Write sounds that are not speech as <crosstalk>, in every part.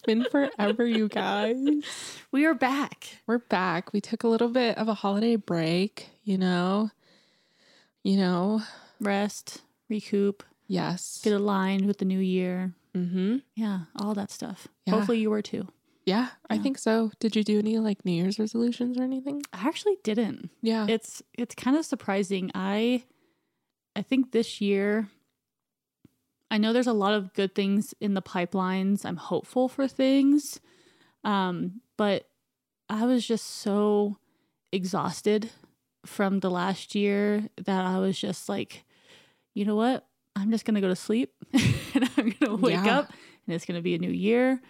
It's been forever, you guys. <laughs> we are back. We're back. We took a little bit of a holiday break, you know? You know? Rest, recoup, Yes. get aligned with the new year. Mm-hmm. Yeah, all that stuff. Yeah. Hopefully, you were too. Yeah, I think so. Did you do any like New Year's resolutions or anything? I actually didn't. Yeah. It's it's kind of surprising. I I think this year I know there's a lot of good things in the pipelines. I'm hopeful for things. Um, but I was just so exhausted from the last year that I was just like, you know what? I'm just going to go to sleep <laughs> and I'm going to wake Yeah. up and it's going to be a new year.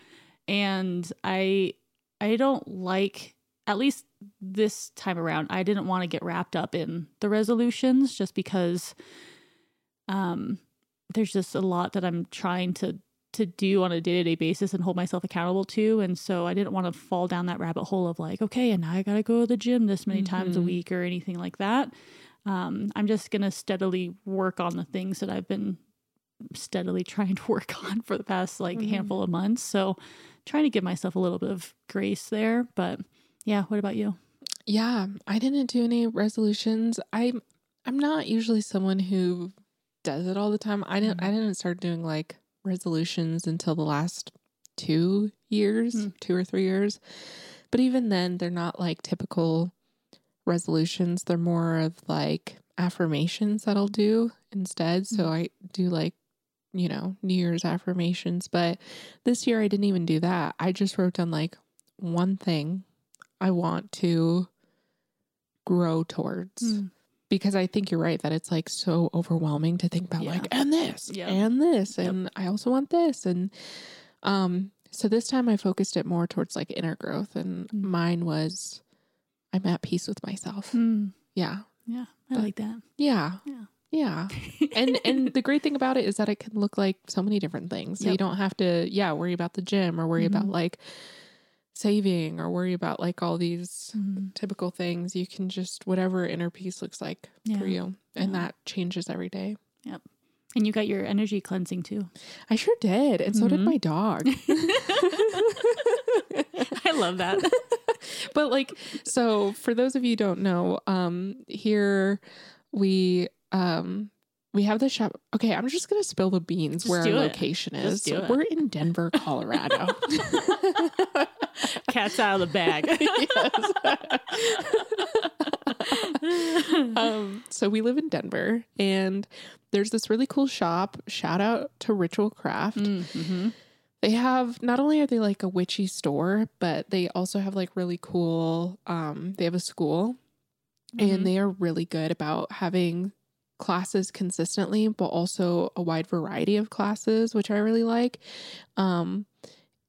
And I I don't like at least this time around, I didn't want to get wrapped up in the resolutions just because um there's just a lot that I'm trying to to do on a day-to-day basis and hold myself accountable to and so I didn't want to fall down that rabbit hole of like okay and now I got to go to the gym this many times a Mhm. week or anything like that. Um I'm just going to steadily work on the things that I've been steadily trying to work on for the past like Mhm. handful of months. So trying to give myself a little bit of grace there, but yeah, what about you? Yeah, I didn't do any resolutions. I'm I'm not usually someone who does it all the time. I didn't Mhm. I didn't start doing like resolutions until the last 2 years, Mm. 2 or 3 years. But even then they're not like typical resolutions. They're more of like affirmations that I'll do instead. So Mhm. I do like you know, New Year's affirmations, but this year I didn't even do that. I just wrote down like one thing I want to grow towards Mm. Because I think you're right that it's like so overwhelming to think about Yeah. like and this Yeah. and this Yep. and I also want this and um so this time I focused it more towards like inner growth and Mm. mine was I'm at peace with myself. Mm. Yeah. Yeah, I But- like that. Yeah. Yeah. Yeah. And and <laughs> the great thing about it is that it can look like so many different things. So you don't have to yeah, worry about the gym or worry about Mhm. like saving or worry about like all these Mhm. typical things. You can just whatever inner peace looks like for you. And Yeah. that changes every day. Yep. And you got your energy cleansing too. I sure did. And so did Mhm. my dog. <laughs> <laughs> I love that. <laughs> but like so for those of you who don't know, um here we um we have the shop. Okay, I'm just gonna spill the beans Just where our it. location is. We're in Denver, Colorado. Cat's out of the bag. <laughs> um, so we live in Denver, and there's this really cool shop. Shout out to Ritual Craft. mm-hmm. They have not only are they like a witchy store, but they also have like really cool. Um, they have a school, Mhm. and they are really good about having classes consistently, but also a wide variety of classes, which I really like. Um,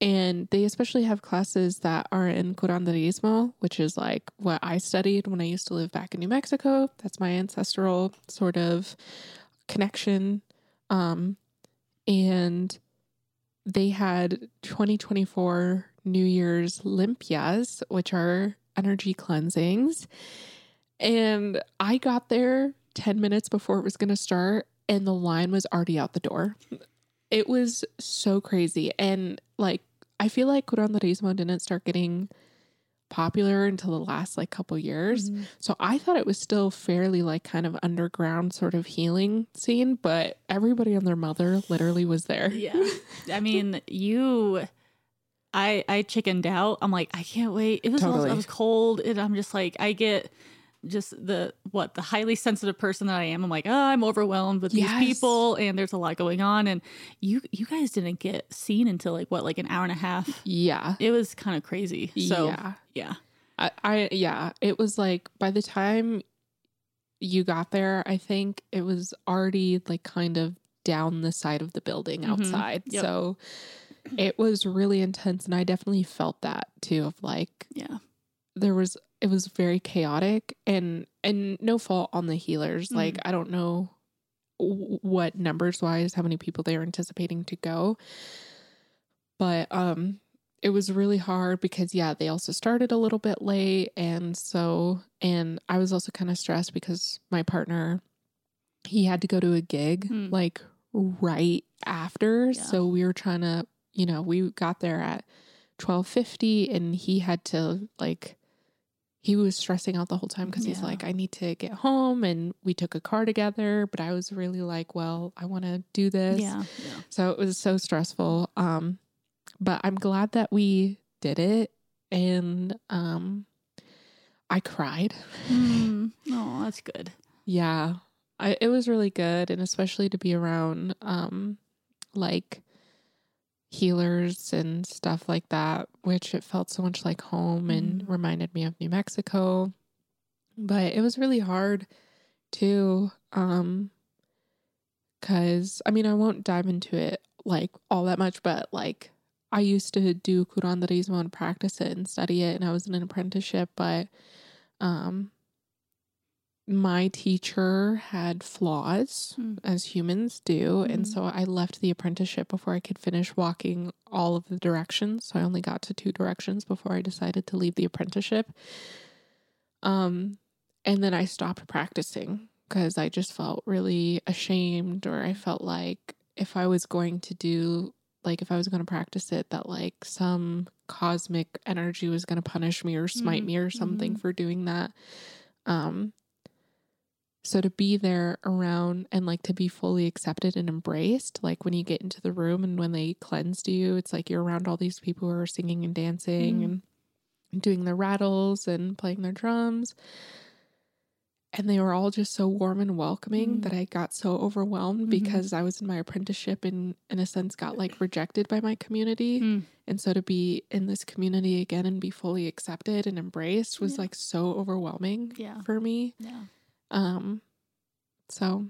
and they especially have classes that are in curanderismo, which is like what I studied when I used to live back in New Mexico. That's my ancestral sort of connection. Um, and they had 2024 New Year's limpias, which are energy cleansings. And I got there 10 minutes before it was going to start, and the line was already out the door. It was so crazy. And like, I feel like curanderismo didn't start getting popular until the last like couple years. Mhm. So I thought it was still fairly like kind of underground sort of healing scene, but everybody and their mother literally was there. Yeah. <laughs> I mean, you I I chickened out. I'm like, I can't wait. It was Totally. it was cold and I'm just like I get just the what the highly sensitive person that I am. I'm like, oh, I'm overwhelmed with Yes. these people and there's a lot going on. And you you guys didn't get seen until like what, like an hour and a half. Yeah. It was kind of crazy. So yeah. yeah. I, I yeah, it was like by the time you got there, I think it was already like kind of down the side of the building Mhm. outside. Yep. So it was really intense and I definitely felt that too of like Yeah. There was it was very chaotic and and no fault on the healers. Mhm. Like I don't know what numbers wise how many people they are anticipating to go. But um it was really hard because yeah, they also started a little bit late and so and I was also kind of stressed because my partner he had to go to a gig Hmm. like right after. Yeah. So we were trying to, you know, we got there at 1250 and he had to like he was stressing out the whole time because he's like, I need to get home. And we took a car together, but I was really like, well, I want to do this. Yeah. Yeah. So it was so stressful. Um, but I'm glad that we did it. And um, I cried. Mm. <laughs> Oh, that's good. Yeah. I, it was really good. And especially to be around um, like healers and stuff like that, which it felt so much like home and Mm. reminded me of New Mexico. But it was really hard too. Um, cause I mean, I won't dive into it like all that much, but like I used to do curanderismo and practice it and study it, and I was in an apprenticeship, but um, my teacher had flaws Mm. as humans do, and Mhm. so I left the apprenticeship before I could finish walking all of the directions. So I only got to two directions before I decided to leave the apprenticeship. Um, and then I stopped practicing because I just felt really ashamed, or I felt like if I was going to do, like, if I was going to practice it, that like some cosmic energy was going to punish me or smite Mm, me or something mhm. for doing that. Um, so to be there around and like to be fully accepted and embraced, like when you get into the room and when they cleansed you, it's like you're around all these people who are singing and dancing Mm. and doing their rattles and playing their drums. And they were all just so warm and welcoming Mm. that I got so overwhelmed Mhm. because I was in my apprenticeship and, in a sense, got like rejected by my community. Mm. And so to be in this community again and be fully accepted and embraced was Yeah. like so overwhelming Yeah. for me. Yeah. Um, so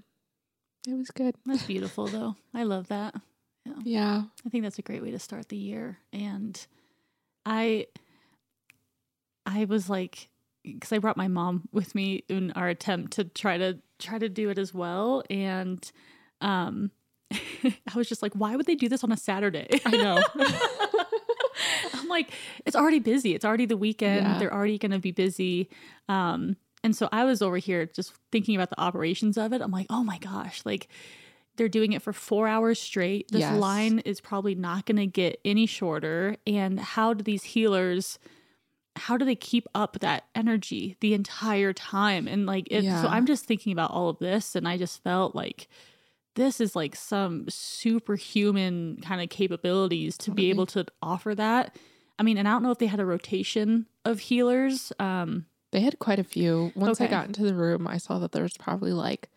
it was good. That's beautiful, though. I love that. Yeah. yeah. I think that's a great way to start the year. And I, I was like, because I brought my mom with me in our attempt to try to try to do it as well, and um, <laughs> I was just like, why would they do this on a Saturday? I know. <laughs> I'm like, it's already busy. It's already the weekend. Yeah. They're already going to be busy. Um, and so I was over here just thinking about the operations of it. I'm like, oh my gosh, like they're doing it for four hours straight. This Yes. line is probably not going to get any shorter. And how do these healers? How do they keep up that energy the entire time? And like, it, Yeah. so I'm just thinking about all of this, and I just felt like this is like some superhuman kind of capabilities to be able to offer that. I mean, and I don't know if they had a rotation of healers. Um, They had quite a few. Once I got into the room, I saw that there's probably like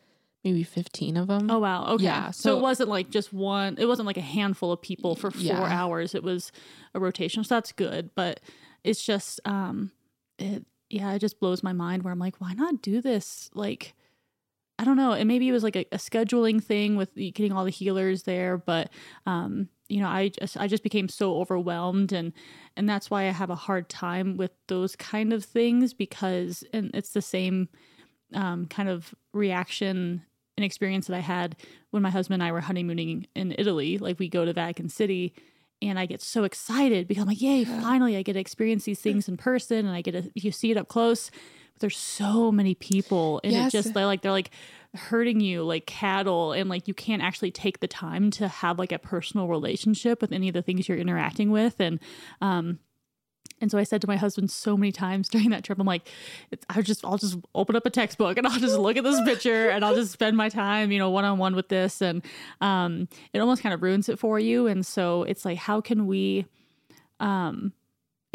maybe 15 of them. oh wow, okay. Yeah, so, so- it wasn't like just one. It wasn't like a handful of people for four Yeah. hours. It was a rotation, so that's good. But it's just, um, it yeah, it just blows my mind. Where I'm like, why not do this? Like, I don't know. And maybe it was like a, a scheduling thing with getting all the healers there, but um, you know, I just I just became so overwhelmed, and and that's why I have a hard time with those kind of things because, and it's the same um, kind of reaction and experience that I had when my husband and I were honeymooning in Italy. Like we go to Vatican City. And I get so excited because I'm like, yay, finally I get to experience these things in person and I get to you see it up close. But there's so many people and Yes. it just they're like they're like hurting you like cattle and like you can't actually take the time to have like a personal relationship with any of the things you're interacting with and um and so I said to my husband so many times <laughs> during that trip, I'm like, I just, I'll just open up a textbook and I'll just look at this <laughs> picture and I'll just spend my time, you know, one on one with this. And um, it almost kind of ruins it for you. And so it's like, how can we, um,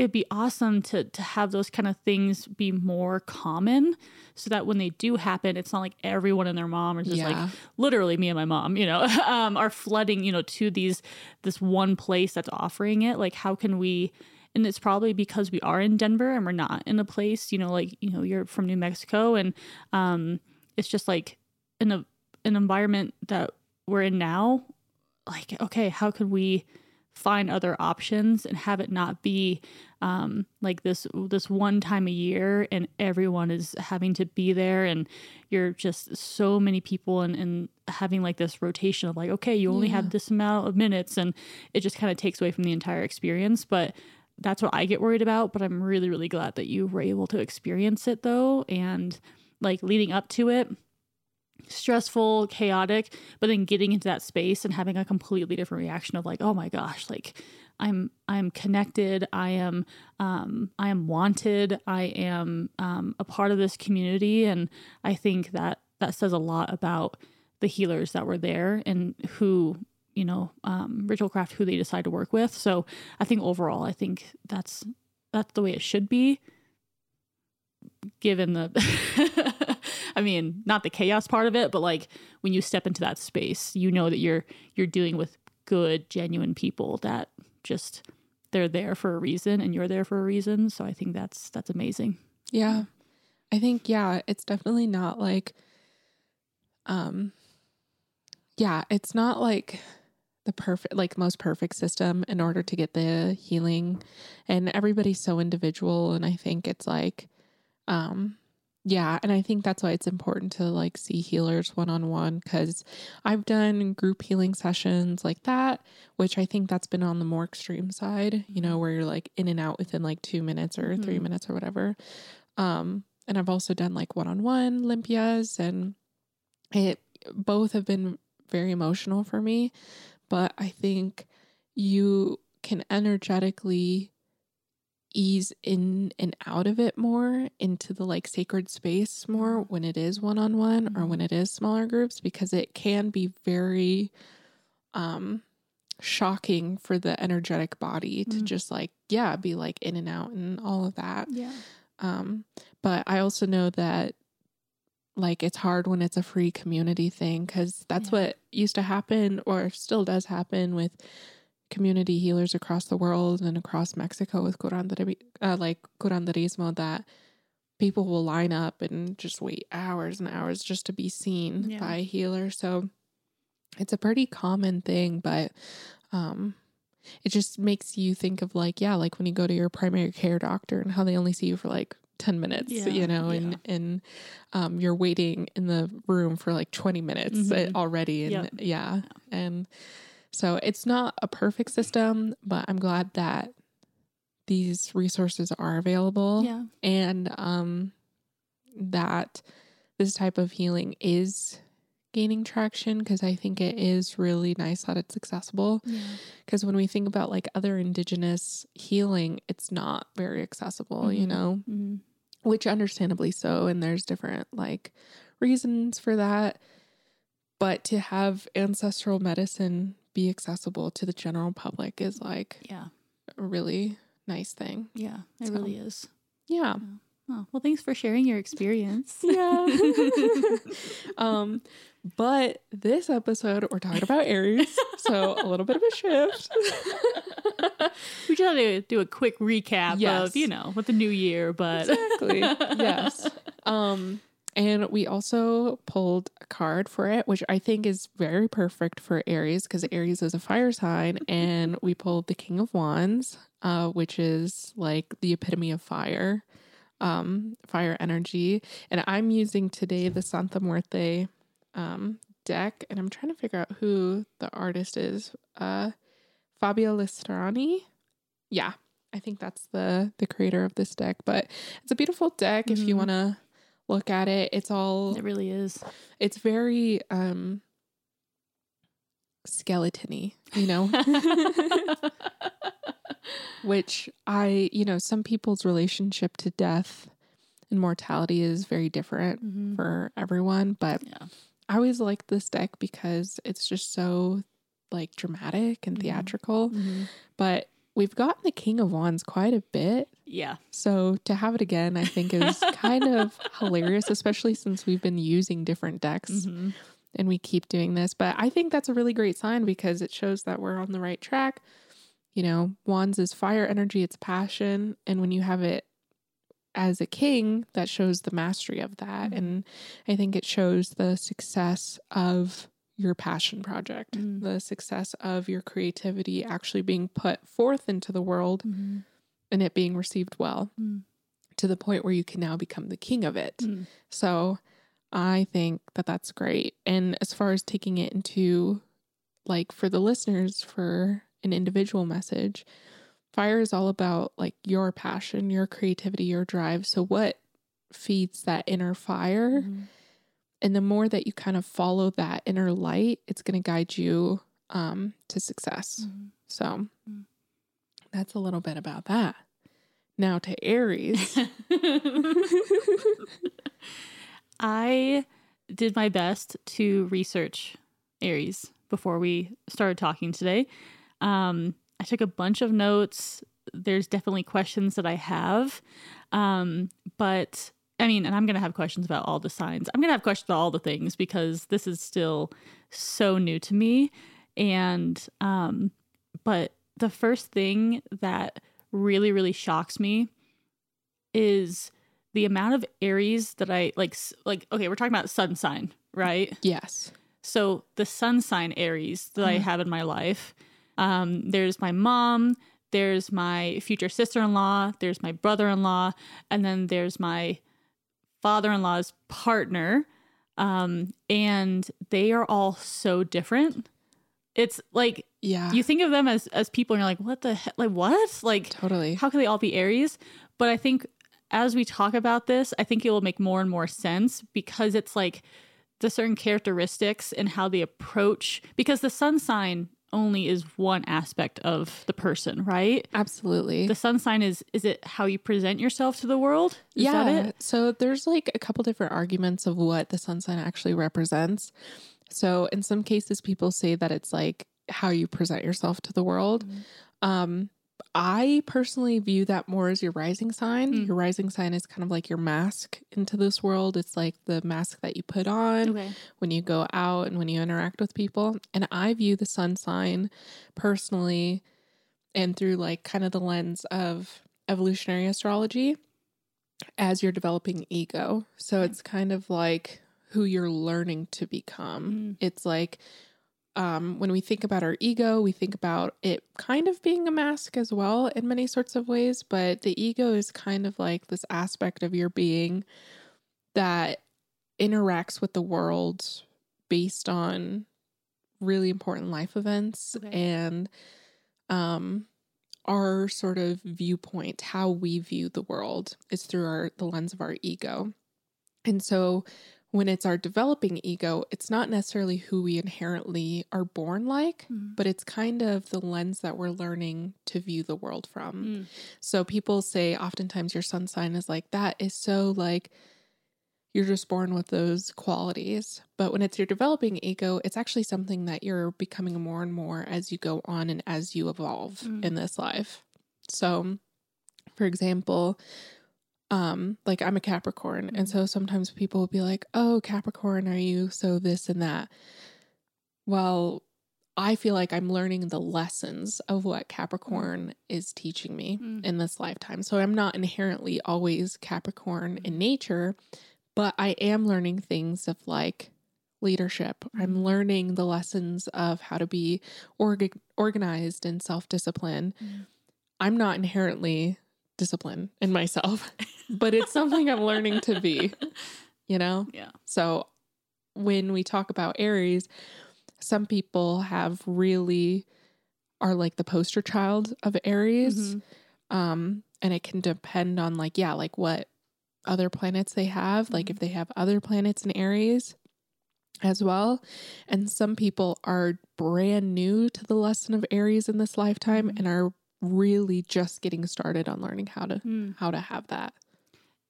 it'd be awesome to to have those kind of things be more common so that when they do happen it's not like everyone and their mom are just Yeah. like literally me and my mom you know <laughs> um, are flooding you know to these this one place that's offering it like how can we and it's probably because we are in denver and we're not in a place you know like you know you're from new mexico and um it's just like in a an environment that we're in now like okay how could we find other options and have it not be um, like this this one time a year and everyone is having to be there and you're just so many people and, and having like this rotation of like okay you only Yeah. have this amount of minutes and it just kind of takes away from the entire experience but that's what I get worried about but I'm really really glad that you were able to experience it though and like leading up to it stressful, chaotic, but then getting into that space and having a completely different reaction of like, oh my gosh, like I'm I'm connected, I am um, I am wanted, I am um, a part of this community, and I think that that says a lot about the healers that were there and who you know um, ritualcraft who they decide to work with. So I think overall, I think that's that's the way it should be given the <laughs> I mean, not the chaos part of it, but like when you step into that space, you know that you're you're dealing with good, genuine people that just they're there for a reason and you're there for a reason. So I think that's that's amazing. Yeah. I think yeah, it's definitely not like um yeah, it's not like the perfect like most perfect system in order to get the healing and everybody's so individual and I think it's like um yeah, and I think that's why it's important to like see healers one on one because I've done group healing sessions like that, which I think that's been on the more extreme side, you know, where you're like in and out within like two minutes or mm-hmm. three minutes or whatever. Um, and I've also done like one on one limpias, and it both have been very emotional for me, but I think you can energetically ease in and out of it more into the like sacred space more when it is one on one or when it is smaller groups because it can be very um shocking for the energetic body to mm. just like yeah be like in and out and all of that yeah um but i also know that like it's hard when it's a free community thing because that's yeah. what used to happen or still does happen with community healers across the world and across Mexico with curanderi- uh, like curanderismo that people will line up and just wait hours and hours just to be seen yeah. by a healer. So it's a pretty common thing, but um, it just makes you think of like, yeah, like when you go to your primary care doctor and how they only see you for like 10 minutes yeah, you know and yeah. and um, you're waiting in the room for like 20 minutes mm-hmm. already and yep. yeah. yeah and so it's not a perfect system, but I'm glad that these resources are available. Yeah. And um, that this type of healing is gaining traction because I think it is really nice that it's accessible. Because yeah. when we think about like other indigenous healing, it's not very accessible, mm-hmm. you know, mm-hmm. which understandably so. And there's different like reasons for that. But to have ancestral medicine be accessible to the general public is like yeah a really nice thing. Yeah, it so, really is. Yeah. yeah. Oh, well, thanks for sharing your experience. <laughs> Yeah. <laughs> um, but this episode we're talking about Aries, so a little bit of a shift. <laughs> we just had to do a quick recap yes. of you know with the new year, but exactly yes. Um, and we also pulled a card for it, which I think is very perfect for Aries because Aries is a fire sign. <laughs> And we pulled the King of Wands, uh, which is like the epitome of fire, um, fire energy. And I'm using today the Santa Muerte um, deck. And I'm trying to figure out who the artist is. Uh, Fabio Listrani. Yeah, I think that's the the creator of this deck. But it's a beautiful deck mm-hmm. if you mm-hmm. want to look at it. It's all It really is. It's very um skeletony, you know? <laughs> Which I, you know, some people's relationship to death and mortality is very different mm-hmm. for everyone, but yeah. I always like this deck because it's just so like dramatic and mm-hmm. theatrical. Mm-hmm. But we've gotten the King of Wands quite a bit. Yeah. So to have it again, I think is <laughs> kind of hilarious, especially since we've been using different decks mm-hmm. and we keep doing this. But I think that's a really great sign because it shows that we're on the right track. You know, Wands is fire energy, it's passion. And when you have it as a king, that shows the mastery of that. Mm-hmm. And I think it shows the success of your passion project, mm. the success of your creativity actually being put forth into the world mm-hmm. and it being received well mm. to the point where you can now become the king of it. Mm. So I think that that's great. And as far as taking it into like for the listeners, for an individual message, fire is all about like your passion, your creativity, your drive. So what feeds that inner fire? Mm-hmm and the more that you kind of follow that inner light, it's going to guide you um, to success. Mm-hmm. So Mm. that's a little bit about that. Now to Aries. <laughs> I did my best to research Aries before we started talking today. Um, I took a bunch of notes. There's definitely questions that I have. Um, but I mean, and I'm going to have questions about all the signs. I'm going to have questions about all the things because this is still so new to me. And, um, but the first thing that really, really shocks me is the amount of Aries that I like, like, okay, we're talking about sun sign, right? yes. So the sun sign Aries that I Mhm. have in my life, um, there's my mom, there's my future sister in law, there's my brother in law, and then there's my father in law's partner. Um, and they are all so different. It's like Yeah. you think of them as as people, and you're like, what the heck? Like what? Like totally. how can they all be Aries? But I think as we talk about this, I think it will make more and more sense because it's like the certain characteristics and how they approach because the sun sign only is one aspect of the person, right? Absolutely. The sun sign is is it how you present yourself to the world? Is yeah. So there's like a couple different arguments of what the sun sign actually represents. So in some cases, people say that it's like how you present yourself to the world. Mhm. Um, I personally view that more as your rising sign. Mm. Your rising sign is kind of like your mask into this world. It's like the mask that you put on Okay. when you go out and when you interact with people. And I view the sun sign personally and through like kind of the lens of evolutionary astrology as your developing ego. So it's kind of like who you're learning to become. Mm. It's like um, when we think about our ego, we think about it kind of being a mask as well in many sorts of ways. But the ego is kind of like this aspect of your being that interacts with the world based on really important life events Okay. and um our sort of viewpoint how we view the world is through our the lens of our ego and so when it's our developing ego it's not necessarily who we inherently are born like Mm. but it's kind of the lens that we're learning to view the world from Mm. so people say oftentimes your sun sign is like that is so like you're just born with those qualities. But when it's your developing ego, it's actually something that you're becoming more and more as you go on and as you evolve Mm. in this life. So, for example, um, like I'm a Capricorn, and Mhm. so sometimes people will be like, "Oh, Capricorn, are you so this and that?" Well, I feel like I'm learning the lessons of what Capricorn is teaching me Mm. in this lifetime. So I'm not inherently always Capricorn in nature, but I am learning things of like leadership. I'm learning the lessons of how to be org- organized and self disciplined. Mm. I'm not inherently disciplined in myself, <laughs> but it's something I'm learning to be, you know? Yeah. So when we talk about Aries, some people have really are like the poster child of Aries. Mhm. Um, and it can depend on like, yeah, like what other planets they have, like Mhm. if they have other planets in Aries as well. And some people are brand new to the lesson of Aries in this lifetime Mhm. and are really just getting started on learning how to Mm. how to have that.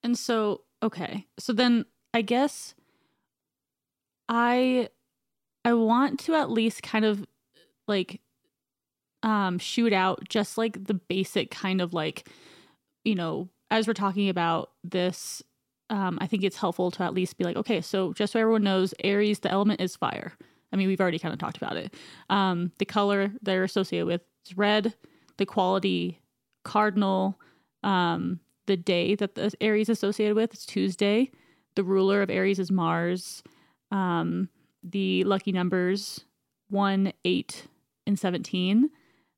And so, okay. So then I guess I I want to at least kind of like um shoot out just like the basic kind of like you know, as we're talking about this um I think it's helpful to at least be like, okay, so just so everyone knows, Aries the element is fire. I mean, we've already kind of talked about it. Um the color they're associated with is red, the quality cardinal um the day that the Aries associated with is Tuesday. The ruler of Aries is Mars. Um, the lucky numbers one, eight, and seventeen.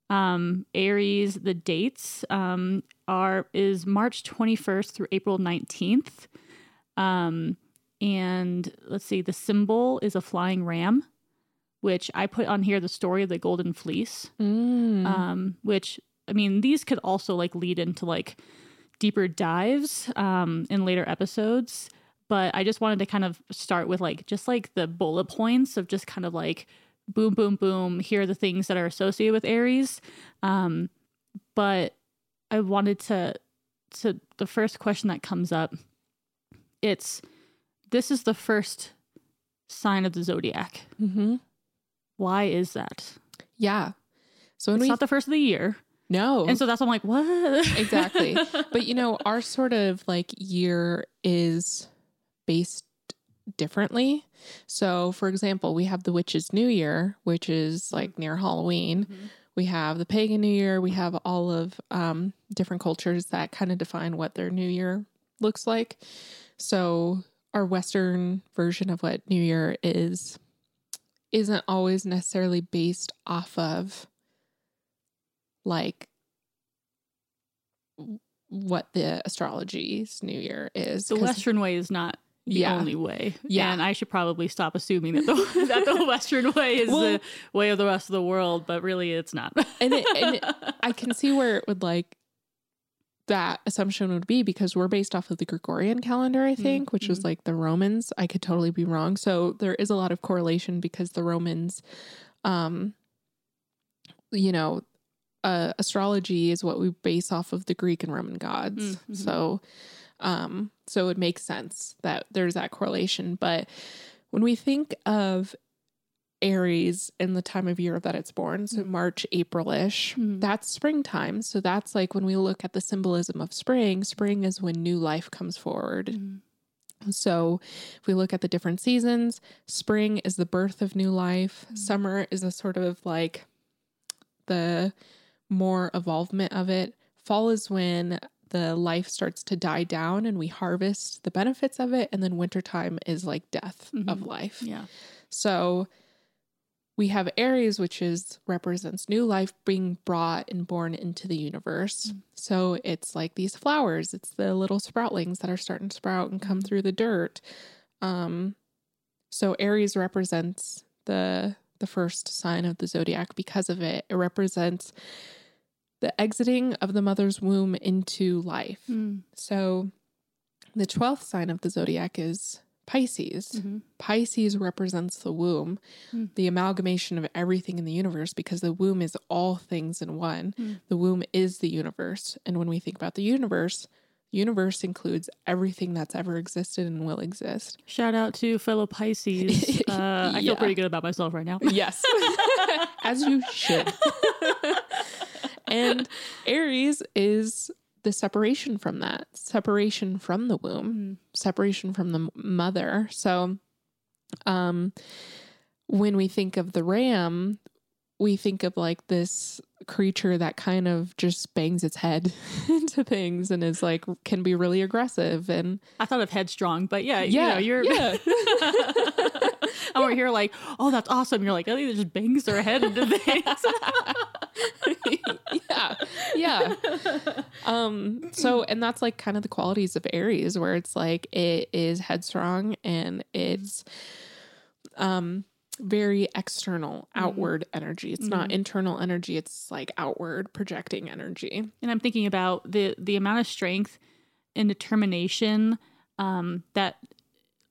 Um, Aries, the dates um, are is March twenty first through April nineteenth. Um, and let's see, the symbol is a flying ram, which I put on here the story of the golden fleece Mm. um, which I mean, these could also like lead into like deeper dives um, in later episodes. but I just wanted to kind of start with like just like the bullet points of just kind of like boom, boom, boom. Here are the things that are associated with Aries. Um, but I wanted to to the first question that comes up. It's this is the first sign of the zodiac. Mm-hmm. Why is that? Yeah. So when It's we not the first of the year, no and so that's I'm like, what? <laughs> exactly. but you know, our sort of like year is based differently. So, for example, we have the Witch's New Year, which is like near Halloween. Mhm. We have the Pagan New Year. We have all of um, different cultures that kind of define what their New Year looks like. So, our Western version of what New Year is isn't always necessarily based off of like what the astrology's New Year is. The Western way is not the Yeah. only way. Yeah. And I should probably stop assuming that the <laughs> that the <laughs> Western way is Well- the way of the rest of the world, but really it's not. and it, and it, <laughs> I can see where it would like that assumption would be because we're based off of the Gregorian calendar, I think, which was like the Romans. I could totally be wrong. So there is a lot of correlation because the Romans, um, you know, uh, astrology is what we base off of the Greek and Roman gods. Mhm. So, um, so it makes sense that there's that correlation. But when we think of Aries in the time of year that it's born, so Mhm. March, April ish, Mhm. that's springtime. So that's like when we look at the symbolism of spring, spring is when new life comes forward. Mm. So if we look at the different seasons, spring is the birth of new life, Mhm. summer is a sort of like the more evolvement of it. Fall is when the life starts to die down and we harvest the benefits of it. And then wintertime is like death of Mhm. life. yeah. So we have Aries, which is represents new life being brought and born into the universe. Mm. So it's like these flowers. It's the little sproutlings that are starting to sprout and come Mhm. through the dirt. Um, so Aries represents the the first sign of the zodiac because of it. It represents the exiting of the mother's womb into life. Mm. So the 12th sign of the zodiac is Pisces. Mhm. Pisces represents the womb, Hmm. the amalgamation of everything in the universe, because the womb is all things in one. Hmm. The womb is the universe. And when we think about the universe, universe includes everything that's ever existed and will exist. Shout out to fellow Pisces. <laughs> Uh, I feel pretty good about myself right now. <laughs> Yes, <laughs> as you should. and Aries is the separation from that, separation from the womb. Mm. separation from the mother. So, um, when we think of the ram, we think of like this creature that kind of just bangs its head <laughs> into things and is like can be really aggressive and I thought of headstrong, but yeah, yeah, you know, you're. yeah. <laughs> I'm over here like, oh, that's awesome. You're like, I think it just bangs their head into things. <laughs> yeah, yeah. Um, so and that's like kind of the qualities of Aries, where it's like it is headstrong and it's um very external, outward energy. It's not Mhm. internal energy, it's like outward projecting energy. and I'm thinking about the the amount of strength and determination um, that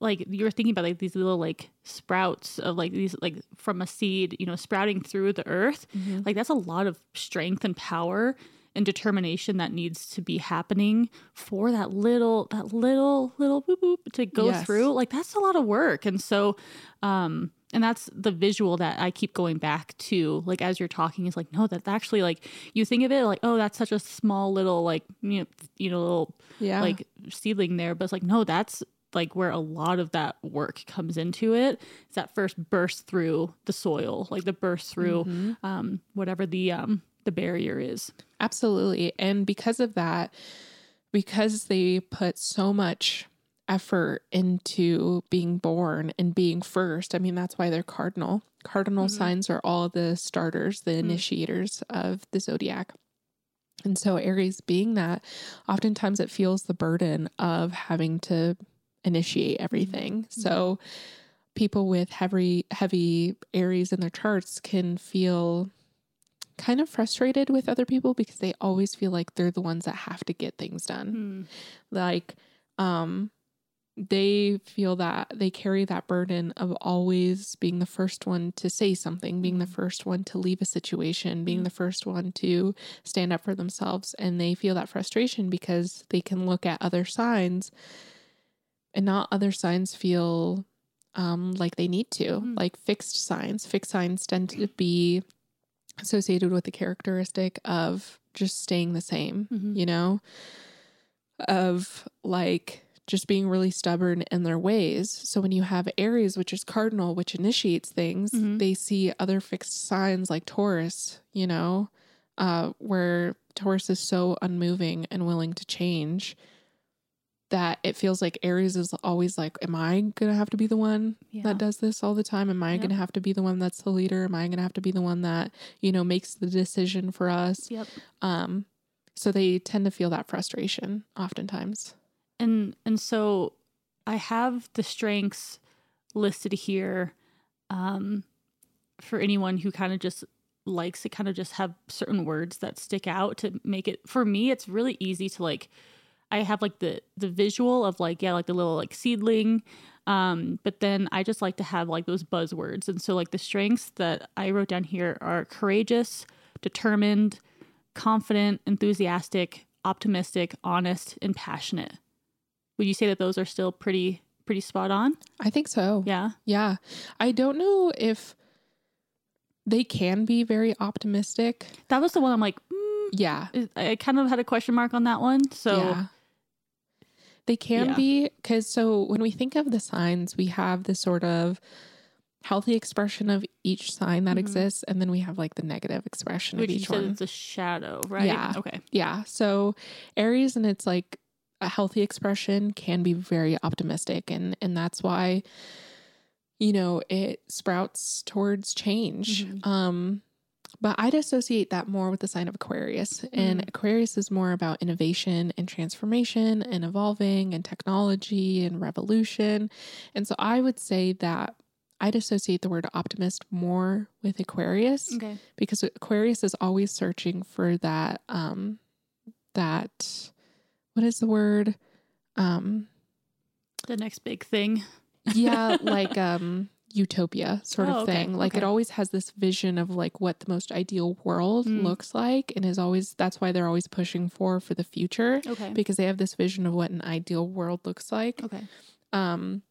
like you're thinking about like these little like sprouts of like these like from a seed you know sprouting through the earth like that's a lot of strength and power and determination that needs to be happening for that little that little little boop boop to go Yes. through like that's a lot of work and so um and that's the visual that I keep going back to like as you're talking is like no that's actually like you think of it like oh that's such a small little like you know you know little Yeah. like seedling there but it's like no that's like where a lot of that work comes into it it's that first burst through the soil like the burst through Mhm. um whatever the um the barrier is Absolutely. And because of that, because they put so much effort into being born and being first, I mean, that's why they're cardinal. Cardinal Mhm. signs are all the starters, the Mm. initiators of the zodiac. And so, Aries being that, oftentimes it feels the burden of having to initiate everything. So, people with heavy, heavy Aries in their charts can feel kind of frustrated with other people because they always feel like they're the ones that have to get things done. Hmm. Like, um, they feel that they carry that burden of always being the first one to say something, being the first one to leave a situation, being the first one to stand up for themselves. And they feel that frustration because they can look at other signs and not other signs feel um, like they need to, Mm. like fixed signs. Fixed signs tend to be associated with the characteristic of just staying the same, Mhm. you know, of like just being really stubborn in their ways. So when you have Aries, which is cardinal, which initiates things, Mhm. they see other fixed signs like Taurus, you know, uh, where Taurus is so unmoving and willing to change that it feels like Aries is always like, Am I gonna have to be the one Yeah. that does this all the time? Am I Yep. gonna have to be the one that's the leader? Am I gonna have to be the one that, you know, makes the decision for us? Yep. Um, so they tend to feel that frustration oftentimes. And and so i have the strengths listed here um for anyone who kind of just likes to kind of just have certain words that stick out to make it for me it's really easy to like i have like the the visual of like yeah like the little like seedling um but then i just like to have like those buzzwords. And so like the strengths that i wrote down here are courageous determined confident enthusiastic optimistic honest and passionate would you say that those are still pretty pretty spot on I think so. yeah Yeah. I don't know if they can be very optimistic. that was the one i'm like mm, Yeah. i kind of had a question mark on that one so yeah. They can Yeah. be because so when we think of the signs, we have this sort of healthy expression of each sign that Mhm. exists, and then we have like the negative expression which of each one. it's a shadow right Yeah. okay Yeah. So Aries and it's like a healthy expression can be very optimistic and and that's why you know it sprouts towards change. Mhm. Um but I'd associate that more with the sign of Aquarius. And Mm. Aquarius is more about innovation and transformation and evolving and technology and revolution. And so I would say that I'd associate the word optimist more with Aquarius okay because Aquarius is always searching for that um that what is the word? Um the next big thing. Yeah <laughs> like um utopia sort Oh, of okay, thing. Like it always has this vision of like what the most ideal world Mm. looks like and is always that's why they're always pushing for for the future okay. because they have this vision of what an ideal world looks like. Okay. Um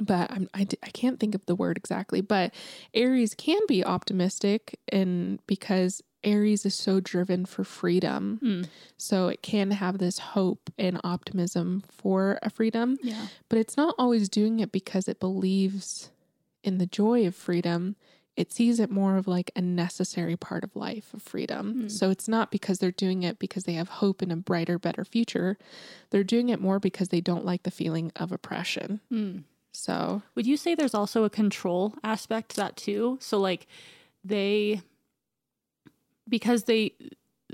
but I'm, I, I can't think of the word exactly but aries can be optimistic and because aries is so driven for freedom. Mm, so it can have this hope and optimism for a freedom yeah. but it's not always doing it because it believes in the joy of freedom. It sees it more of like a necessary part of life of freedom. Hmm. so it's not because they're doing it because they have hope in a brighter better future. They're doing it more because they don't like the feeling of oppression. Mm. so Would you say there's also a control aspect to that too? So like they because they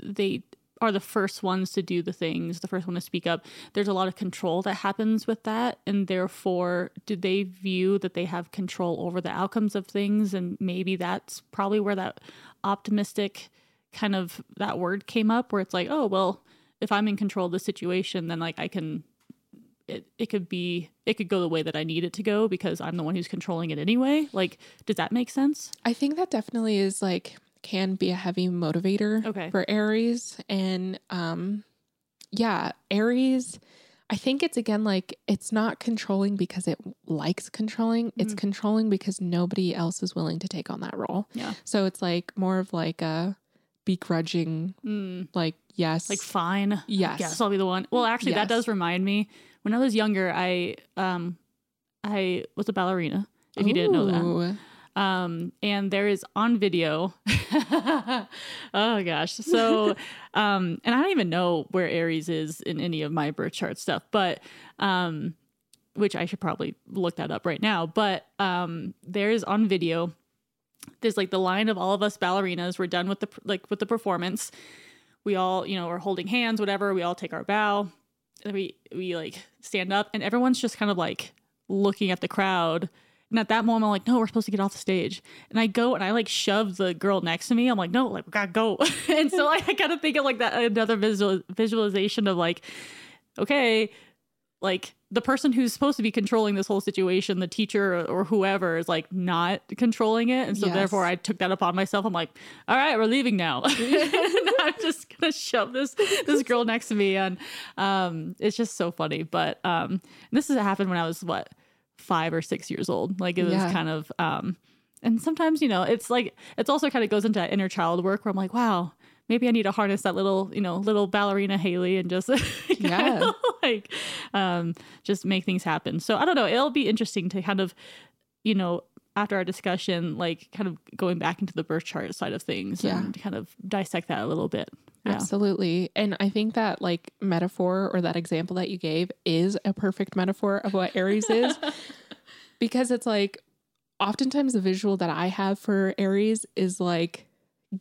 they are the first ones to do the things, the first one to speak up. There's a lot of control that happens with that and therefore do they view that they have control over the outcomes of things and maybe that's probably where that optimistic kind of that word came up where it's like, "Oh, well, if I'm in control of the situation, then like I can it, it could be it could go the way that I need it to go because I'm the one who's controlling it anyway. Like, does that make sense? i think that definitely is like can be a heavy motivator Okay. for aries and um yeah aries i think it's again like it's not controlling because it likes controlling it's Mhm. controlling because nobody else is willing to take on that role Yeah. so it's like more of like a begrudging Mm, like yes like fine. yes Yes, I'll be the one. Well, actually, that does remind me. When I was younger, I um I was a ballerina. If you didn't know that. Um and there is on video. <laughs> Oh gosh. So <laughs> um and i don't even know where aries is in any of my birth chart stuff but um which i should probably look that up right now. But um there's on video there's like the line of all of us ballerinas we're done with the like with the performance. We all you know are holding hands whatever. We all take our bow. And we we like stand up and everyone's just kind of like looking at the crowd and at that moment i'm like no we're supposed to get off the stage and i go and i like shove the girl next to me i'm like no like we gotta go <laughs> and so i kind of think of like that another visual visualization of like okay like the person who's supposed to be controlling this whole situation, the teacher or, or whoever, is like not controlling it, and so Yes. therefore I took that upon myself. I'm like, all right, we're leaving now. <laughs> I'm just gonna shove this this girl next to me, and um, it's just so funny. But um, this has happened when I was what five or six years old. Like it was Yeah. kind of um, and sometimes you know it's like it's also kind of goes into that inner child work where I'm like, wow. Maybe I need to harness that little, you know, little ballerina Haley and just <laughs> Yeah. yeah. <laughs> like um just make things happen. So I don't know, it'll be interesting to kind of, you know, after our discussion, like kind of going back into the birth chart side of things Yeah. and kind of dissect that a little bit. Yeah. Absolutely. And I think that like metaphor or that example that you gave is a perfect metaphor of what Aries is <laughs> because it's like oftentimes the visual that I have for Aries is like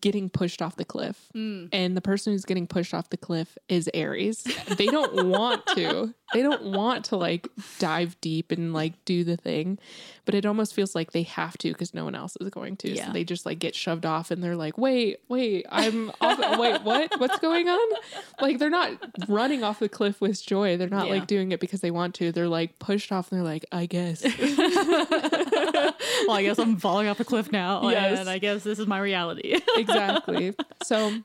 getting pushed off the cliff. Mm. And the person who's getting pushed off the cliff is Aries. They don't <laughs> want to. They don't want to like dive deep and like do the thing, but it almost feels like they have to because no one else is going to. Yeah. So they just like get shoved off and they're like, wait, wait, I'm off. wait, what? What's going on? Like they're not running off the cliff with joy. They're not Yeah. like doing it because they want to. They're like pushed off and they're like, I guess. <laughs> <laughs> well, I guess I'm falling off a cliff now. Yes. And I guess this is my reality. Exactly. So,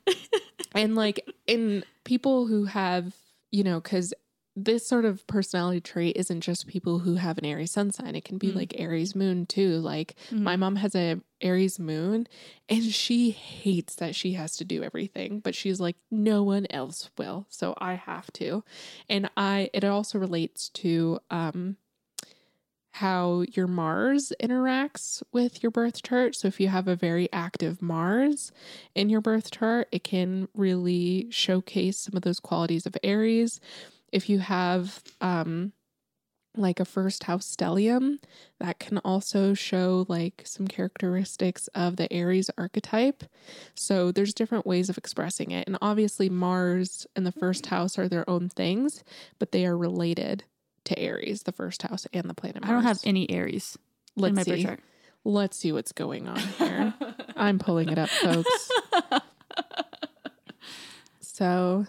and like in people who have, you know, because this sort of personality trait isn't just people who have an Aries sun sign. It can be Mm. like Aries moon too. Like my Mhm. mom has a Aries moon and she hates that she has to do everything, but she's like, no one else will. So I have to. And I, it also relates to, um, how your Mars interacts with your birth chart. So, if you have a very active Mars in your birth chart, it can really showcase some of those qualities of Aries. If you have, um, like a first house stellium, that can also show like some characteristics of the Aries archetype. So there's different ways of expressing it. And obviously, Mars and the first house are their own things, but they are related to Aries, the first house and the planet I don't have any Aries Let's my birth see. chart. Let's see what's going on here. <laughs> I'm pulling it up, folks. <laughs> So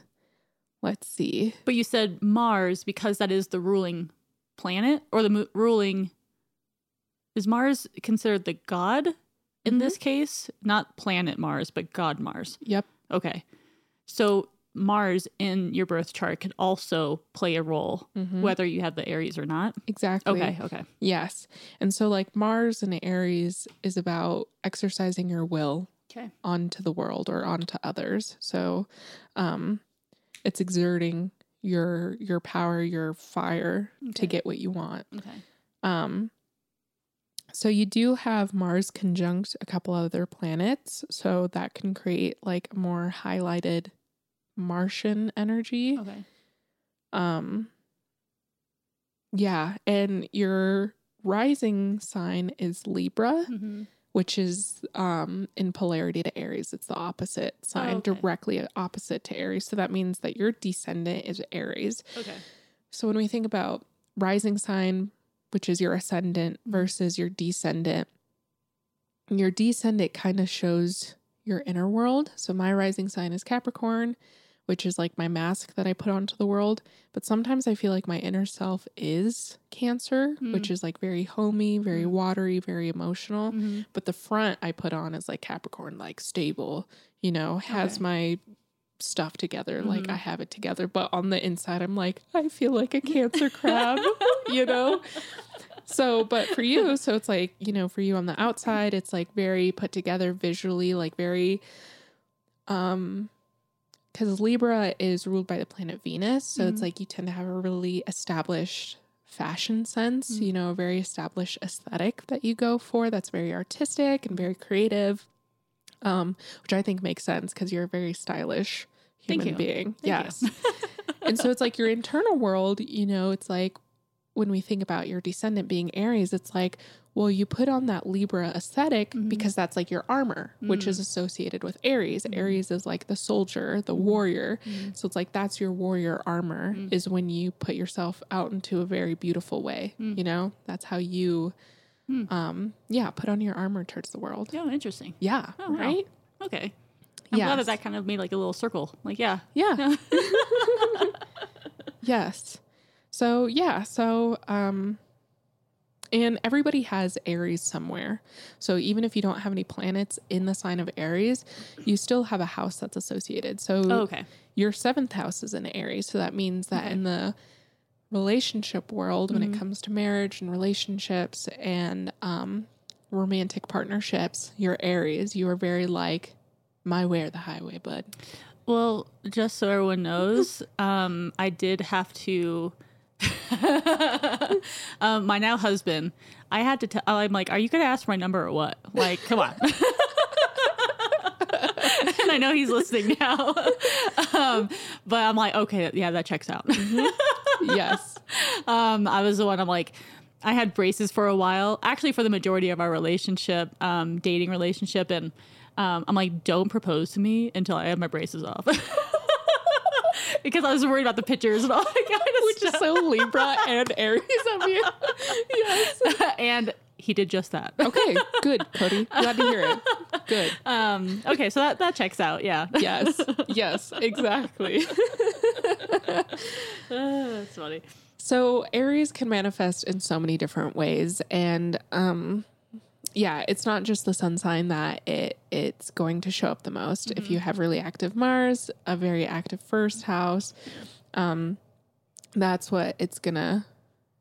let's see. But you said Mars because that is the ruling planet or the mo- ruling. Is Mars considered the god in Mhm. this case? Not planet Mars, but god Mars. Yep. Okay. So Mars in your birth chart can also play a role, Mhm. whether you have the Aries or not. Exactly. Okay. Okay. Yes. And so, like, Mars and Aries is about exercising your will Okay. onto the world or onto others. So, um, it's exerting your your power, your fire to get what you want. Okay. Um, so you do have Mars conjunct a couple other planets, so that can create like a more highlighted Martian energy. Okay. Um, yeah, and your rising sign is Libra, Mm-hmm. which is um in polarity to Aries. It's the opposite sign, Oh, okay. directly opposite to Aries. So that means that your descendant is Aries. Okay. So when we think about rising sign, which is your ascendant Mhm. versus your descendant, your descendant kind of shows your inner world. So my rising sign is Capricorn, which is like my mask that I put onto the world. But sometimes I feel like my inner self is Cancer, which is like very homey, very Mm. watery, very emotional. Mm-hmm. But the front I put on is like Capricorn, like stable, you know, has Okay. my stuff together. Like Mhm. I have it together. But on the inside, I'm like, I feel like a <laughs> cancer crab, you know? So, but for you, so it's like, you know, for you on the outside, it's like very put together visually, like very, um, because Libra is ruled by the planet Venus. So it's Mhm. like you tend to have a really established fashion sense, Mm. you know, a very established aesthetic that you go for that's very artistic and very creative. Um, which I think makes sense because you're a very stylish human being. Thank yes. and so it's like your <laughs> internal world, you know, it's like when we think about your descendant being Aries, it's like, well, you put on that Libra aesthetic Mhm. because that's like your armor, which Mm. is associated with Aries. Mhm. Aries is like the soldier, the warrior. Mhm. So it's like that's your warrior armor is when you put yourself out into a very beautiful way. Mm. You know, that's how you, Mm. um, yeah, put on your armor towards the world. Yeah. Interesting. Yeah, Oh, wow. right. Okay. I'm glad that that kind of made like a little circle. Like. Yeah. Yeah. <laughs> <laughs> Yes. So yeah, so um and everybody has Aries somewhere. So even if you don't have any planets in the sign of Aries, you still have a house that's associated. So Oh, okay. your seventh house is in Aries. So that means that Okay. in the relationship world, when Mhm. it comes to marriage and relationships and um, romantic partnerships, you're Aries. You are very like my way or the highway, bud. Well, just so everyone knows, um, I did have to. <laughs> um, my now husband, I had to tell. I'm like, "Are you gonna ask my number or what?" Like, come on. and <laughs> I know he's listening now, <laughs> um, but I'm like, okay, yeah, that checks out. yes. um, I was the one. I'm like, I had braces for a while, actually for the majority of our relationship, um, dating relationship, and um, I'm like, don't propose to me until I have my braces off. Because I was worried about the pictures and all that kind of Which is so Libra and Aries of you. <laughs> yes. and he did just that. Okay, good, Cody. Glad to hear it. Good. Um, okay, so that, that checks out. Yeah. Yes. Yes, <laughs> exactly. <laughs> That's funny. So Aries can manifest in so many different ways, and um, yeah, it's not just the sun sign that it it's going to show up the most. If you have really active Mars, a very active first house, um, that's what it's gonna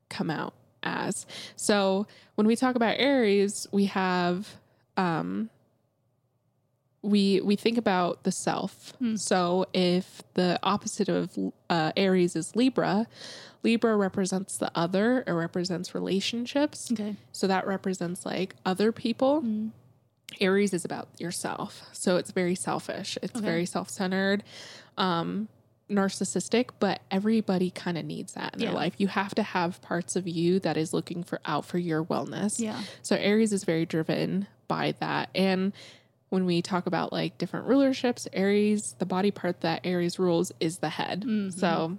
come out as. So when we talk about Aries, we have um, we we think about the self. So if the opposite of uh, Aries is Libra, Libra represents the other. It represents relationships. Okay. So that represents like other people. Aries is about yourself. So it's very selfish. It's Okay. very self-centered, um, narcissistic, but everybody kind of needs that in Yeah. their life. You have to have parts of you that is looking for out for your wellness. Yeah. So Aries is very driven by that. And when we talk about like different rulerships, Aries, the body part that Aries rules is the head. So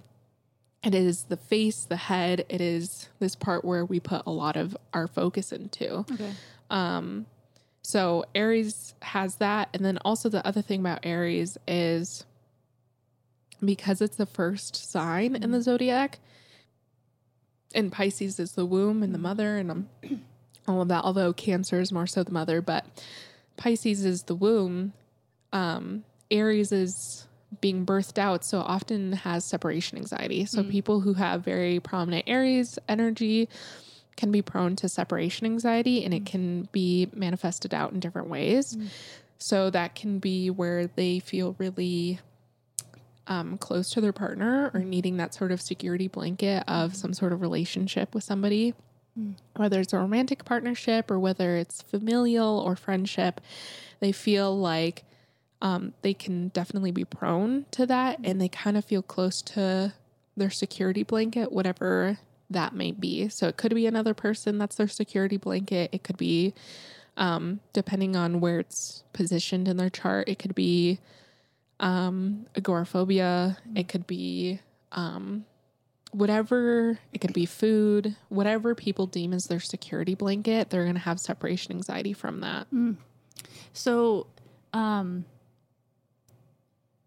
it is the face, the head. It is this part where we put a lot of our focus into. Okay. Um, so Aries has that. And then also the other thing about Aries is because it's the first sign in the zodiac, and Pisces is the womb and the mother and um, <clears throat> all of that, although Cancer is more so the mother, but Pisces is the womb. Um, Aries is being birthed out, so often has separation anxiety. So mm. people who have very prominent Aries energy can be prone to separation anxiety and it mm. can be manifested out in different ways. Mm. So that can be where they feel really um, close to their partner or needing that sort of security blanket of some sort of relationship with somebody, whether it's a romantic partnership or whether it's familial or friendship. They feel like um, they can definitely be prone to that and they kind of feel close to their security blanket, whatever that may be. So it could be another person that's their security blanket. It could be, um, depending on where it's positioned in their chart, it could be um, agoraphobia. It could be um, whatever. It could be food. Whatever people deem as their security blanket, they're going to have separation anxiety from that. So, um,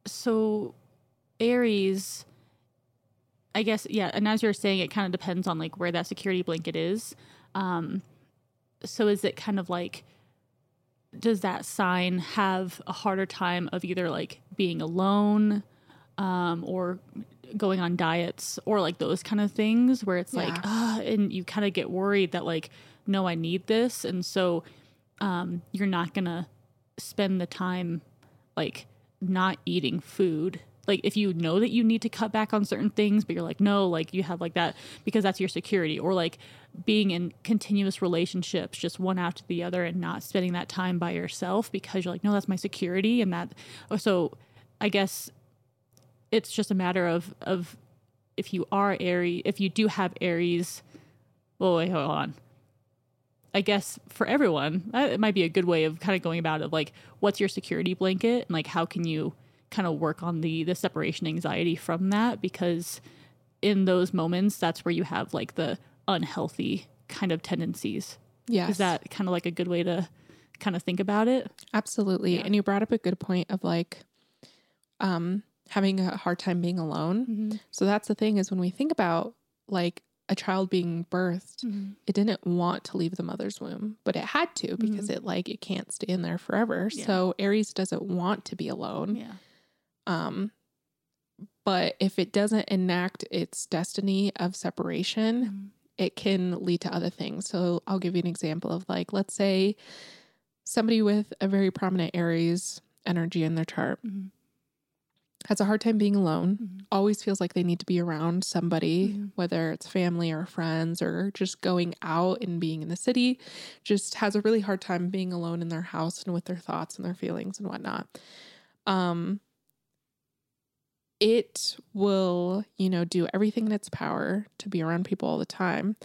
so Aries, I guess, yeah. And as you're saying, it kind of depends on like where that security blanket is. Um, so is it kind of like, does that sign have a harder time of either like being alone, um, or going on diets or like those kind of things where it's like, Yeah. ah, and you kind of get worried that like, no, I need this. And so, um, you're not gonna spend the time like not eating food. Like if you know that you need to cut back on certain things but you're like no like you have like that because that's your security. Or like being in continuous relationships just one after the other and not spending that time by yourself because you're like no that's my security. And that so i guess it's just a matter of of if you are aries if you do have aries well wait hold on I guess for everyone, it might be a good way of kind of going about it. Like, what's your security blanket, and like, how can you kind of work on the the separation anxiety from that? Because in those moments, that's where you have like the unhealthy kind of tendencies. Yeah, Is that kind of like a good way to kind of think about it? Absolutely. And you brought up a good point of like um having a hard time being alone. Mm-hmm. So that's the thing is when we think about like a child being birthed, Mhm. it didn't want to leave the mother's womb, but it had to because it like it can't stay in there forever. Yeah. So Aries doesn't want to be alone. Yeah. Um but if it doesn't enact its destiny of separation, Mhm. it can lead to other things. So I'll give you an example of like let's say somebody with a very prominent Aries energy in their chart Mhm. Has a hard time being alone, Mhm. always feels like they need to be around somebody, Mhm. whether it's family or friends or just going out and being in the city, just has a really hard time being alone in their house and with their thoughts and their feelings and whatnot. Um, it will, you know, do everything in its power to be around people all the time.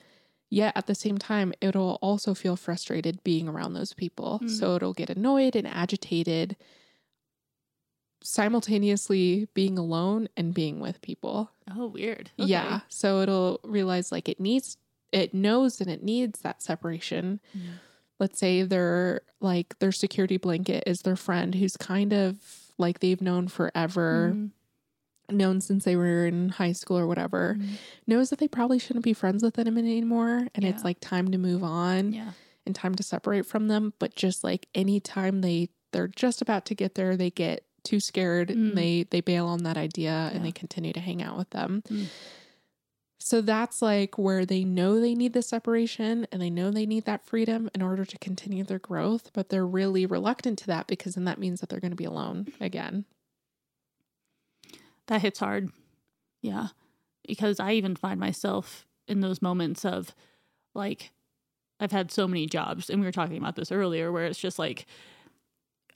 Yet at the same time, it'll also feel frustrated being around those people. Mm. So it'll get annoyed and agitated simultaneously being alone and being with people. Oh, weird. Okay. Yeah. So it'll realize like it needs, it knows and it needs that separation. Mhm. Let's say their like their security blanket is their friend who's kind of like they've known forever, Mhm. known since they were in high school or whatever, Mhm. knows that they probably shouldn't be friends with them anymore. And it's like time to move on Yeah. and time to separate from them. But just like anytime they they're just about to get there, they get too scared Mm. and they they bail on that idea and they continue to hang out with them. Mm. So that's like where they know they need the separation and they know they need that freedom in order to continue their growth, but they're really reluctant to that because then that means that they're going to be alone again. That hits hard. Yeah. Because I even find myself in those moments of like, I've had so many jobs, and we were talking about this earlier, where it's just like,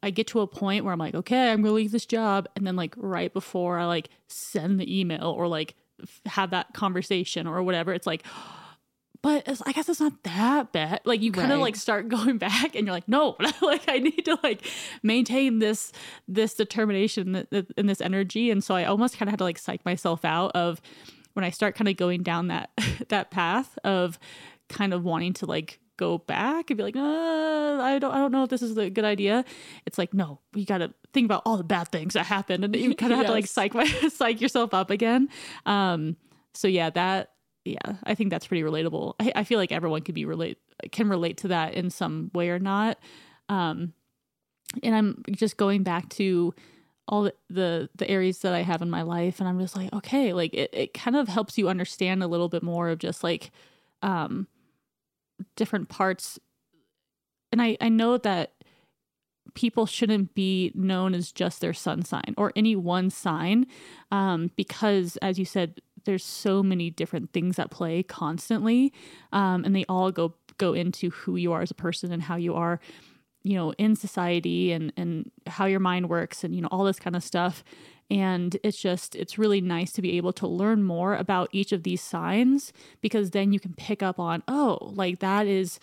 I get to a point where I'm like, okay, I'm gonna leave this job. And then, like, right before I like send the email or like f- have that conversation or whatever, it's like, <gasps> but it's, I guess it's not that bad. Like, you kind of Right. like start <laughs> going back and you're like, no, <laughs> like, I need to like maintain this, this determination and this energy. And so I almost kind of had to like psych myself out of when I start kind of going down that, <laughs> that path of kind of wanting to like go back and be like, uh, I don't, I don't know if this is a good idea. It's like, no, you got to think about all the bad things that happened, and you kind of have to like <laughs> Yes. psych my, <laughs> psych yourself up again. Um, so yeah, that, yeah, I think that's pretty relatable. I, I feel like everyone could be relate can relate to that in some way or not. Um, and I'm just going back to all the, the the areas that I have in my life, and I'm just like, okay, like it, it kind of helps you understand a little bit more of just like um different parts. And i i know that people shouldn't be known as just their sun sign or any one sign um because as you said there's so many different things at play constantly um and they all go go into who you are as a person and how you are you know in society and and how your mind works and you know all this kind of stuff. And it's just it's really nice to be able to learn more about each of these signs because then you can pick up on oh like that is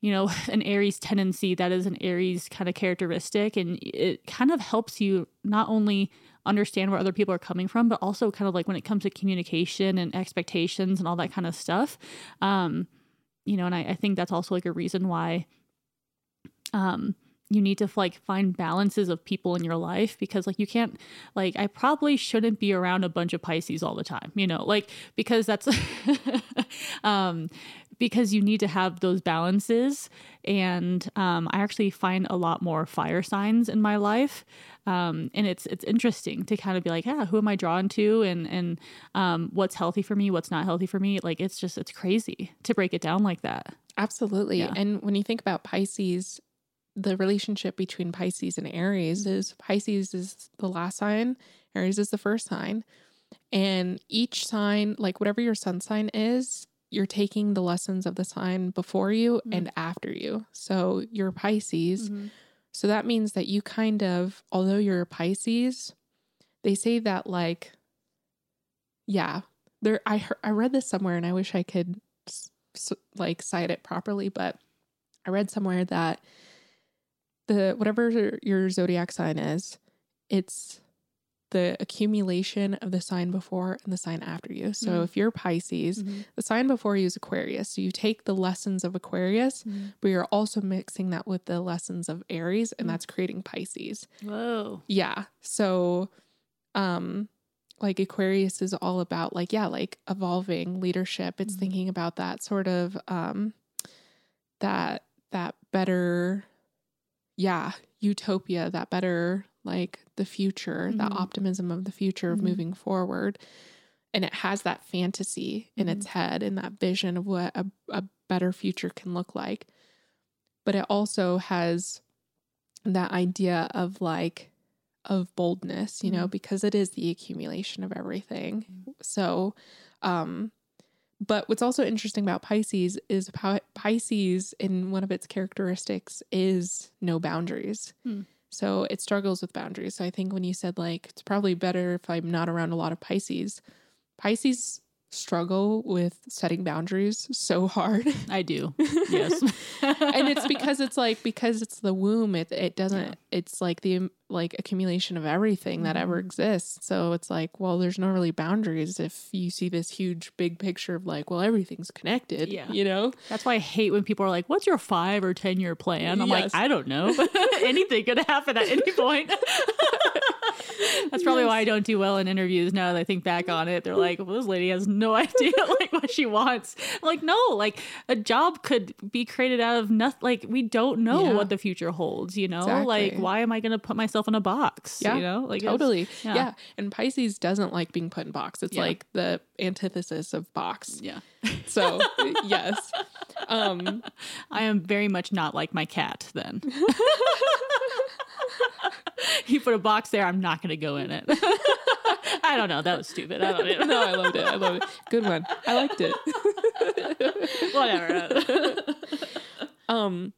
you know <laughs> an aries tendency that is an aries kind of characteristic. And it kind of helps you not only understand where other people are coming from but also kind of like when it comes to communication and expectations and all that kind of stuff. Um you know and i, I think that's also like a reason why um you need to like find balances of people in your life because like you can't like I probably shouldn't be around a bunch of Pisces all the time, you know, like because that's <laughs> um because you need to have those balances and um I actually find a lot more fire signs in my life. Um and it's it's interesting to kind of be like, yeah, who am I drawn to and and um what's healthy for me, what's not healthy for me? Like it's just it's crazy to break it down like that. Absolutely. Yeah. And when you think about Pisces, the relationship between Pisces and Aries is Pisces is the last sign, Aries is the first sign. And each sign, like whatever your sun sign is, you're taking the lessons of the sign before you Mm. and after you. So you're Pisces. Mhm. So that means that you kind of, although you're a Pisces, they say that like, yeah, there. I heard, I read this somewhere, and I wish I could like cite it properly, but I read somewhere that the whatever your- zodiac sign is, it's the accumulation of the sign before and the sign after you. So Mm. if you're Pisces, Mhm. the sign before you is Aquarius. So you take the lessons of Aquarius, Mhm. but you're also mixing that with the lessons of Aries, and Mm. that's creating Pisces. Whoa. Yeah. So, um, like Aquarius is all about like yeah, like evolving leadership. It's Mhm. thinking about that sort of um that that better yeah, utopia, that better like the future, that Mhm. optimism of the future of Mhm. moving forward. And it has that fantasy in its head and that vision of what a, a better future can look like. But it also has that idea of like of boldness, you know, Mhm. because it is the accumulation of everything. So, um, but what's also interesting about Pisces is Pisces, in one of its characteristics, is no boundaries. Hmm. So it struggles with boundaries. So I think when you said like it's probably better if I'm not around a lot of Pisces, Pisces struggle with setting boundaries so hard. <laughs> I do. Yes. <laughs> and it's <laughs> because it's like because it's the womb it it doesn't Yeah. it's like the like accumulation of everything that ever Mhm. exists so it's like well there's no really boundaries if you see this huge big picture of like well everything's connected Yeah. you know That's why I hate when people are like, "What's your five or ten year plan?" I'm Yes. like, I don't know. Anything could happen at any point. That's probably why I don't do well in interviews now that I think back on it. They're like, well, this lady has no <laughs> idea like what she wants. I'm like, no, like a job could be created out of nothing. Like we don't know Yeah. what the future holds, you know? Like, why am I gonna put myself in a box? Yeah, You know? Like totally yeah. yeah. and pisces doesn't like being put in box it's Yeah. like the antithesis of box Yeah. <laughs> so yes um <laughs> I am very much not like my cat then. <laughs> you put a box there, I'm not going to go in it. <laughs> I don't know. That was stupid. I don't know. <laughs> no i loved it i loved it good one i liked it Whatever. Um,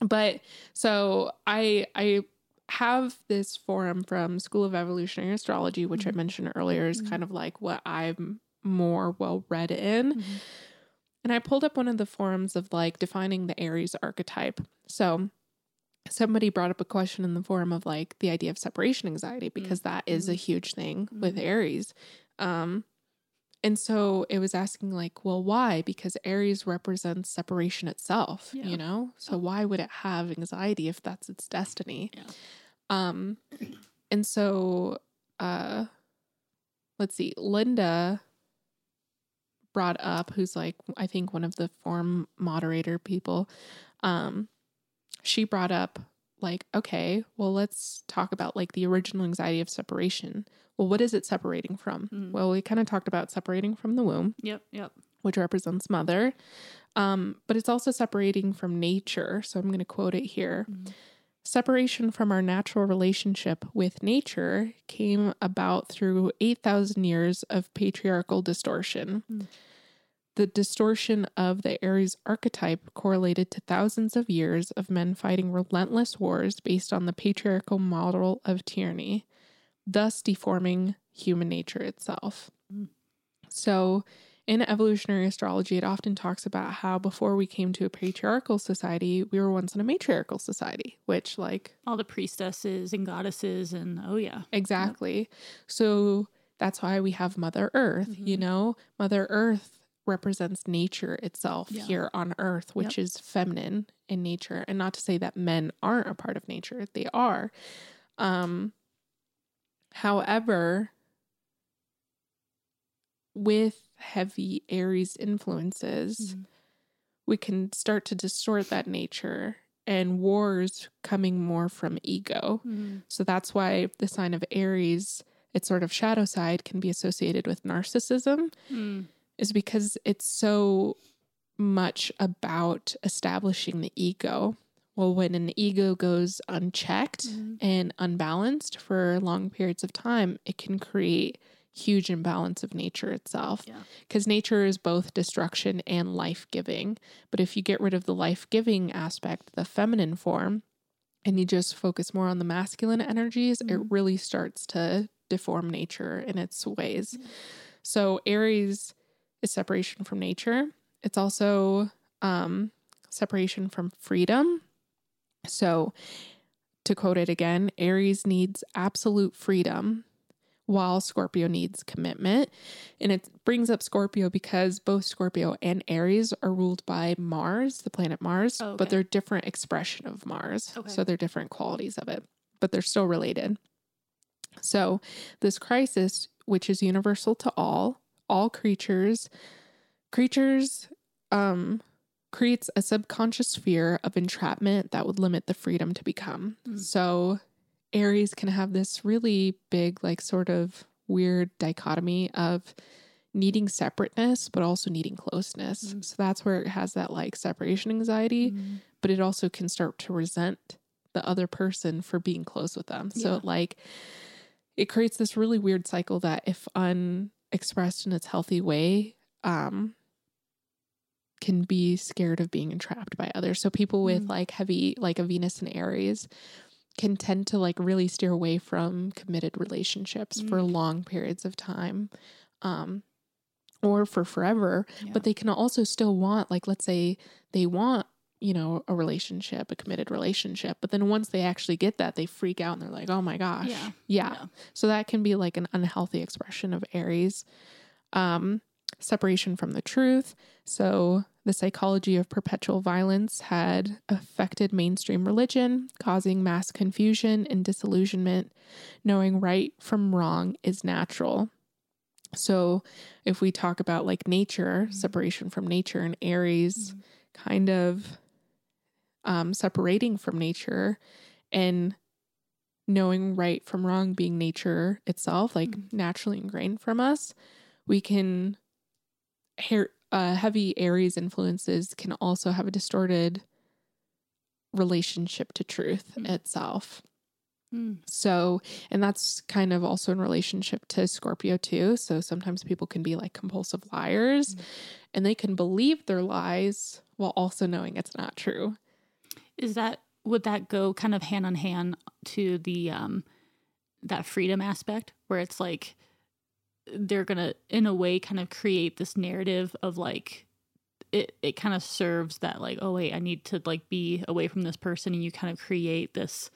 but so I I have this forum from School of Evolutionary Astrology, which I Mhm. mentioned earlier, is Mhm. kind of like what I'm more well read in. Mhm. And I pulled up one of the forums of like defining the Aries archetype. So somebody brought up a question in the forum of like the idea of separation anxiety because that is a Mhm. huge thing with Mhm. Aries. Um and so it was asking like, well, why? Because Aries represents separation itself, Yeah. you know? So why would it have anxiety if that's its destiny? Yeah. Um and so uh let's see, Linda brought up who's like I think one of the forum moderator people um she brought up like okay well let's talk about like the original anxiety of separation well what is it separating from Mm. well we kind of talked about separating from the womb Yep. Yep. which represents mother um but it's also separating from nature so i'm going to quote it here Mhm. Separation from our natural relationship with nature came about through 8,000 years of patriarchal distortion. Mm. The distortion of the Aries archetype correlated to thousands of years of men fighting relentless wars based on the patriarchal model of tyranny, thus deforming human nature itself. Mm. So, in evolutionary astrology, it often talks about how before we came to a patriarchal society, we were once in a matriarchal society, which, like, All the priestesses and goddesses and oh yeah. exactly. So that's why we have Mother Earth, you Mhm. know? Mother Earth represents nature itself Yeah. here on Earth, which is feminine in nature. And not to say that men aren't a part of nature, they are. Um, however, with heavy Aries influences, Mhm. we can start to distort that nature and wars coming more from ego. Mhm. So that's why the sign of Aries, its sort of shadow side, can be associated with narcissism, Mm. Is because it's so much about establishing the ego. Well, when an ego goes unchecked Mhm. and unbalanced for long periods of time, it can create huge imbalance of nature itself. Yeah. Because nature is both destruction and life giving. But if you get rid of the life giving aspect, the feminine form, and you just focus more on the masculine energies, it Mhm. really starts to deform nature in its ways. Yeah. So Aries is separation from nature. It's also um, separation from freedom. So to quote it again, Aries needs absolute freedom while Scorpio needs commitment. And it brings up Scorpio because both Scorpio and Aries are ruled by Mars, the planet Mars, Oh, but they're different expression of Mars. Okay. So they're different qualities of it, but they're still related. So this crisis which is universal to all, all creatures. Creatures um, creates a subconscious fear of entrapment that would limit the freedom to become. Mm. So Aries can have this really big, like, sort of weird dichotomy of needing separateness, but also needing closeness. Mm. So that's where it has that like separation anxiety, Mm. but it also can start to resent the other person for being close with them. So Yeah. like it creates this really weird cycle that if unexpressed in its healthy way, um can be scared of being entrapped by others. So people with Mm. like heavy like a Venus and Aries can tend to like really steer away from committed relationships for Mm. long periods of time. Um or for forever, Yeah. but they can also still want like let's say they want you know a relationship a committed relationship but then once they actually get that they freak out and they're like oh my gosh Yeah. yeah. Yeah. so that can be like an unhealthy expression of aries um separation from the truth so the psychology of perpetual violence had affected mainstream religion causing mass confusion and disillusionment knowing right from wrong is natural so if we talk about like nature Mhm. separation from nature and aries Mhm. kind of um, separating from nature and knowing right from wrong being nature itself, like Mhm. naturally ingrained from us, we can. Hair, uh, heavy Aries influences can also have a distorted relationship to truth Mm. itself. Mm. So, and that's kind of also in relationship to Scorpio too. So sometimes people can be like compulsive liars Mm. and they can believe their lies while also knowing it's not true. Is that would that go kind of hand on hand to the um that freedom aspect where it's like they're gonna in a way kind of create this narrative of like it it kind of serves that like oh wait I need to like be away from this person and you kind of create this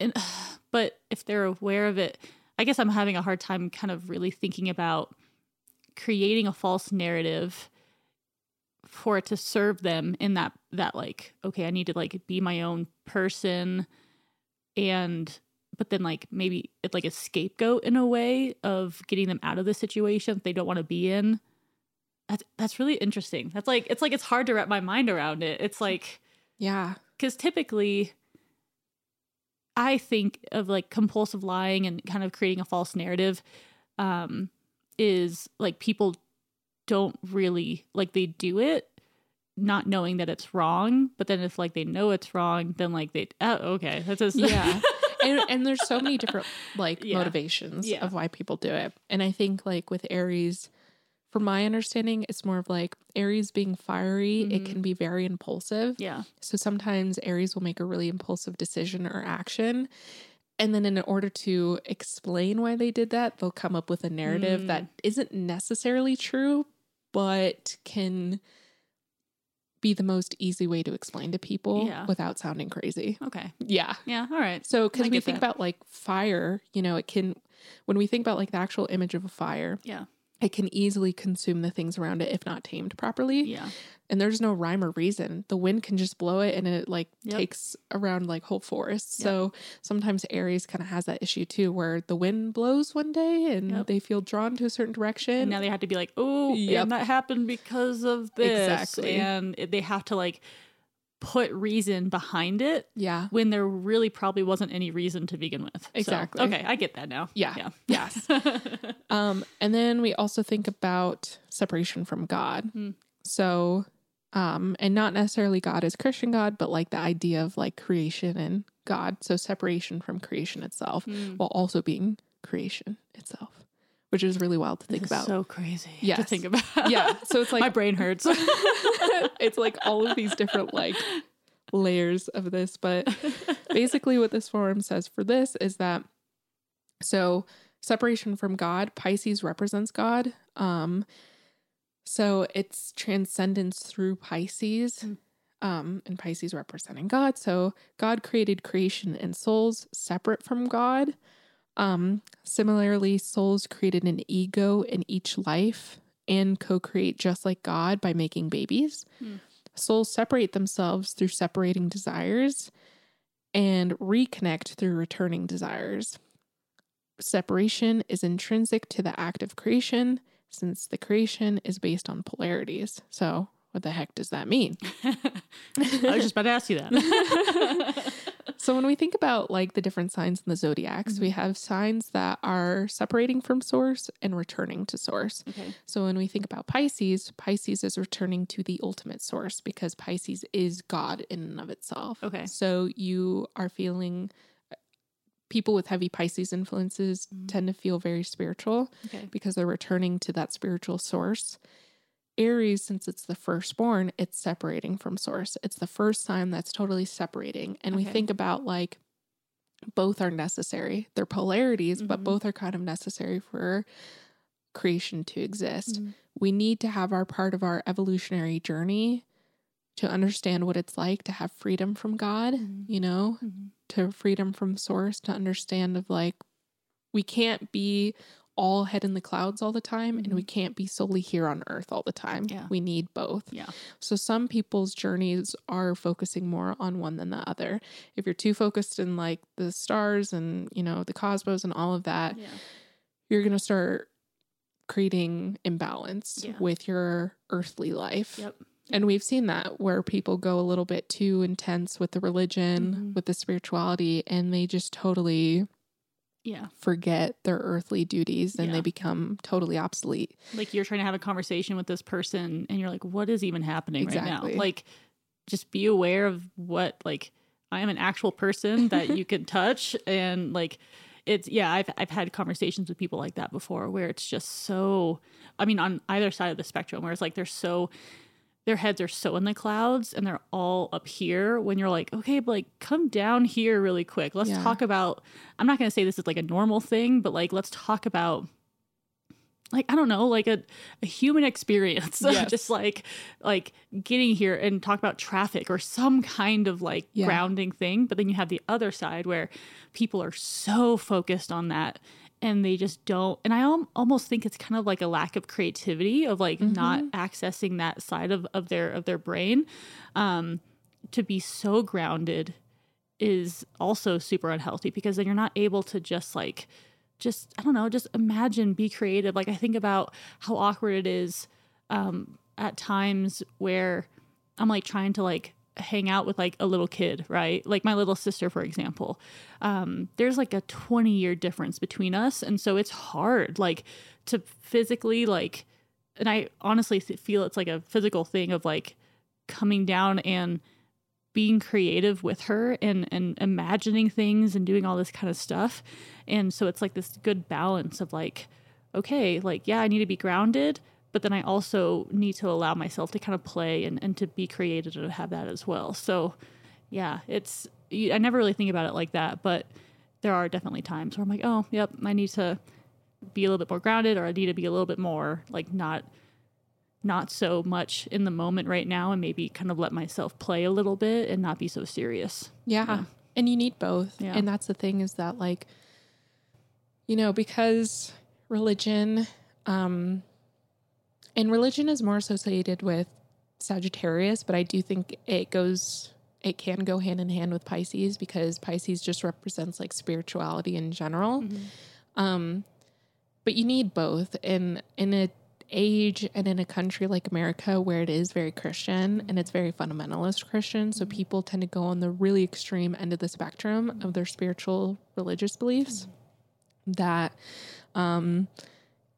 and <sighs> but if they're aware of it I guess I'm having a hard time kind of really thinking about creating a false narrative for it to serve them in that that like okay i need to like be my own person and but then like maybe it's like a scapegoat in a way of getting them out of the situation they don't want to be in. That's that's really interesting. That's like it's like it's hard to wrap my mind around it. It's like Yeah. because typically i think of like compulsive lying and kind of creating a false narrative um is like people don't really like they do it not knowing that it's wrong but then if like they know it's wrong then like they oh okay that's just Yeah. <laughs> and, and there's so many different like Yeah. motivations Yeah. of why people do it. And I think like with Aries, from my understanding, it's more of like Aries being fiery, it Mhm. can be very impulsive. yeah So sometimes Aries will make a really impulsive decision or action. And then in order to explain why they did that, they'll come up with a narrative Mm. that isn't necessarily true, but can be the most easy way to explain to people Yeah. without sounding crazy. okay Yeah. yeah all right So, because we think that. about like fire, you know, it can, when we think about like the actual image of a fire, yeah it can easily consume the things around it if not tamed properly. yeah And there's no rhyme or reason. The wind can just blow it and it like Yep. takes around like whole forests. Yep. So sometimes Aries kind of has that issue too, where the wind blows one day and Yep. they feel drawn to a certain direction. and now they have to be like oh Yep. and that happened because of this Exactly. and they have to like put reason behind it yeah. when there really probably wasn't any reason to begin with. So, Exactly. okay, I get that now. Yeah. Yeah. Yes. <laughs> Um, and then we also think about separation from God. Hmm. So, um, and not necessarily God as Christian God, but like the idea of like creation and God. So separation from creation itself Mm. while also being creation itself, which is really wild to think This about. So crazy to think <laughs> about. yeah. So it's <laughs> like My brain hurts. <laughs> it's like all of these different like layers of this. But basically, what this forum says for this is that so separation from God, Pisces represents God. Um, so it's transcendence through Pisces. Mm. Um, and Pisces representing God. So God created creation and souls separate from God. Um, similarly, souls created an ego in each life and co create just like God by making babies. Hmm. Souls separate themselves through separating desires and reconnect through returning desires. separation is intrinsic to the act of creation since the creation is based on polarities. So, what the heck does that mean? <laughs> I was just about to ask you that. <laughs> so, when we think about like the different signs in the zodiacs, we have signs that are separating from source and returning to source. okay. So, when we think about Pisces, Pisces is returning to the ultimate source because Pisces is God in and of itself. Okay. So, you are feeling people with heavy Pisces influences Mhm. tend to feel very spiritual Okay. because they're returning to that spiritual source. Aries, since it's the firstborn, it's separating from source. It's the first sign that's totally separating. And we think about like both are necessary. They're polarities, but Mhm. both are kind of necessary for creation to exist. Mhm. We need to have our part of our evolutionary journey to understand what it's like to have freedom from God, Mhm. you know, Mhm. to freedom from source, to understand of like we can't be all head in the clouds all the time and we Mhm. can't be solely here on earth all the time. Yeah. We need both. Yeah. So some people's journeys are focusing more on one than the other. If you're too focused in like the stars and, you know, the cosmos and all of that, Yeah. you're going to start creating imbalance Yeah. with your earthly life. Yep. And we've seen that where people go a little bit too intense with the religion, Mhm. with the spirituality, and they just totally Yeah. forget their earthly duties and Yeah. they become totally obsolete. Like you're trying to have a conversation with this person and you're like, what is even happening right now? Like, just be aware of what, like, I am an actual person <laughs> that you can touch. And like, it's, yeah, I've, I've had conversations with people like that before where it's just so, I mean, on either side of the spectrum, where it's like they're so, their heads are so in the clouds and they're all up here when you're like, okay, but like come down here really quick. Let's Yeah. talk about I'm not gonna say this is like a normal thing, but like let's talk about like I don't know, like a, a human experience. <laughs> Yes. Just like like getting here and talk about traffic or some kind of like Yeah. grounding thing. But then you have the other side where people are so focused on that and they just don't and i al- almost think it's kind of like a lack of creativity of like not Mhm. accessing that side of, of their of their brain um to be so grounded is also super unhealthy because then you're not able to just like just i don't know just imagine be creative like i think about how awkward it is um at times where i'm like trying to like hang out with like a little kid right? Like my little sister for example. Um there's like a 20 year difference between us and so it's hard like to physically like and i honestly feel it's like a physical thing of like coming down and being creative with her and and imagining things and doing all this kind of stuff. And so it's like this good balance of like okay like yeah i need to be grounded but then i also need to allow myself to kind of play and, and to be creative and to have that as well so yeah it's i never really think about it like that but there are definitely times where i'm like oh yep i need to be a little bit more grounded or i need to be a little bit more like not not so much in the moment right now and maybe kind of let myself play a little bit and not be so serious. Yeah. Yeah. And you need both. Yeah. And that's the thing is that like you know, because religion um and religion is more associated with Sagittarius, but I do think it goes it can go hand in hand with Pisces because Pisces just represents like spirituality in general. Um, but you need both in in a age and in a country like America where it is very Christian and it's very fundamentalist Christian. So people tend to go on the really extreme end of the spectrum of their spiritual religious beliefs. That um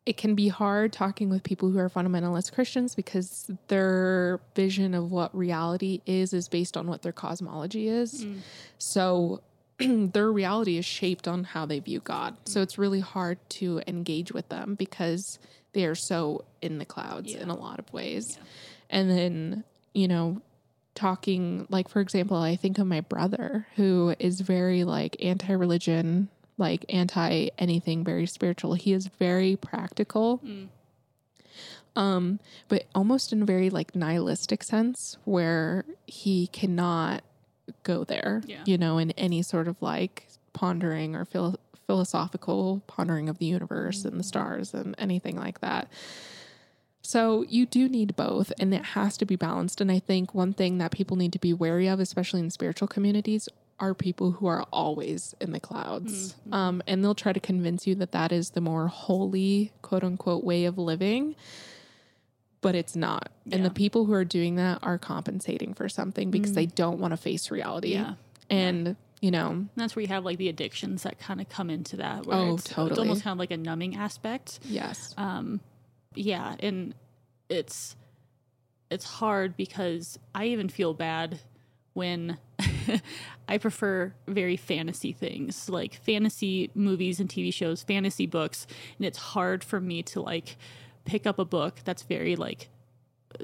it can be hard talking with people who are fundamentalist Christians because their vision of what reality is is based on what their cosmology is. Mm. So <clears throat> their reality is shaped on how they view God. So it's really hard to engage with them because they are so in the clouds Yeah. in a lot of ways. Yeah. And then, you know, talking like for example, I think of my brother who is very like anti-religion, like anti anything very spiritual. He is very practical Mm. um but almost in a very like nihilistic sense where he cannot go there Yeah. you know in any sort of like pondering or phil- philosophical pondering of the universe and the stars and anything like that so you do need both and it has to be balanced and i think one thing that people need to be wary of especially in spiritual communities are people who are always in the clouds. Mhm. Um, and they'll try to convince you that that is the more holy, quote unquote, way of living. But it's not. And the people who are doing that are compensating for something because Mm. they don't want to face reality. Yeah. And, you know, And that's where you have like the addictions that kind of come into that. Where Oh, it's, It's almost kind of like a numbing aspect. yes. Um, yeah, and it's it's hard because I even feel bad when <laughs> <laughs> I prefer very fantasy things like fantasy movies and TV shows, fantasy books, and it's hard for me to like pick up a book that's very like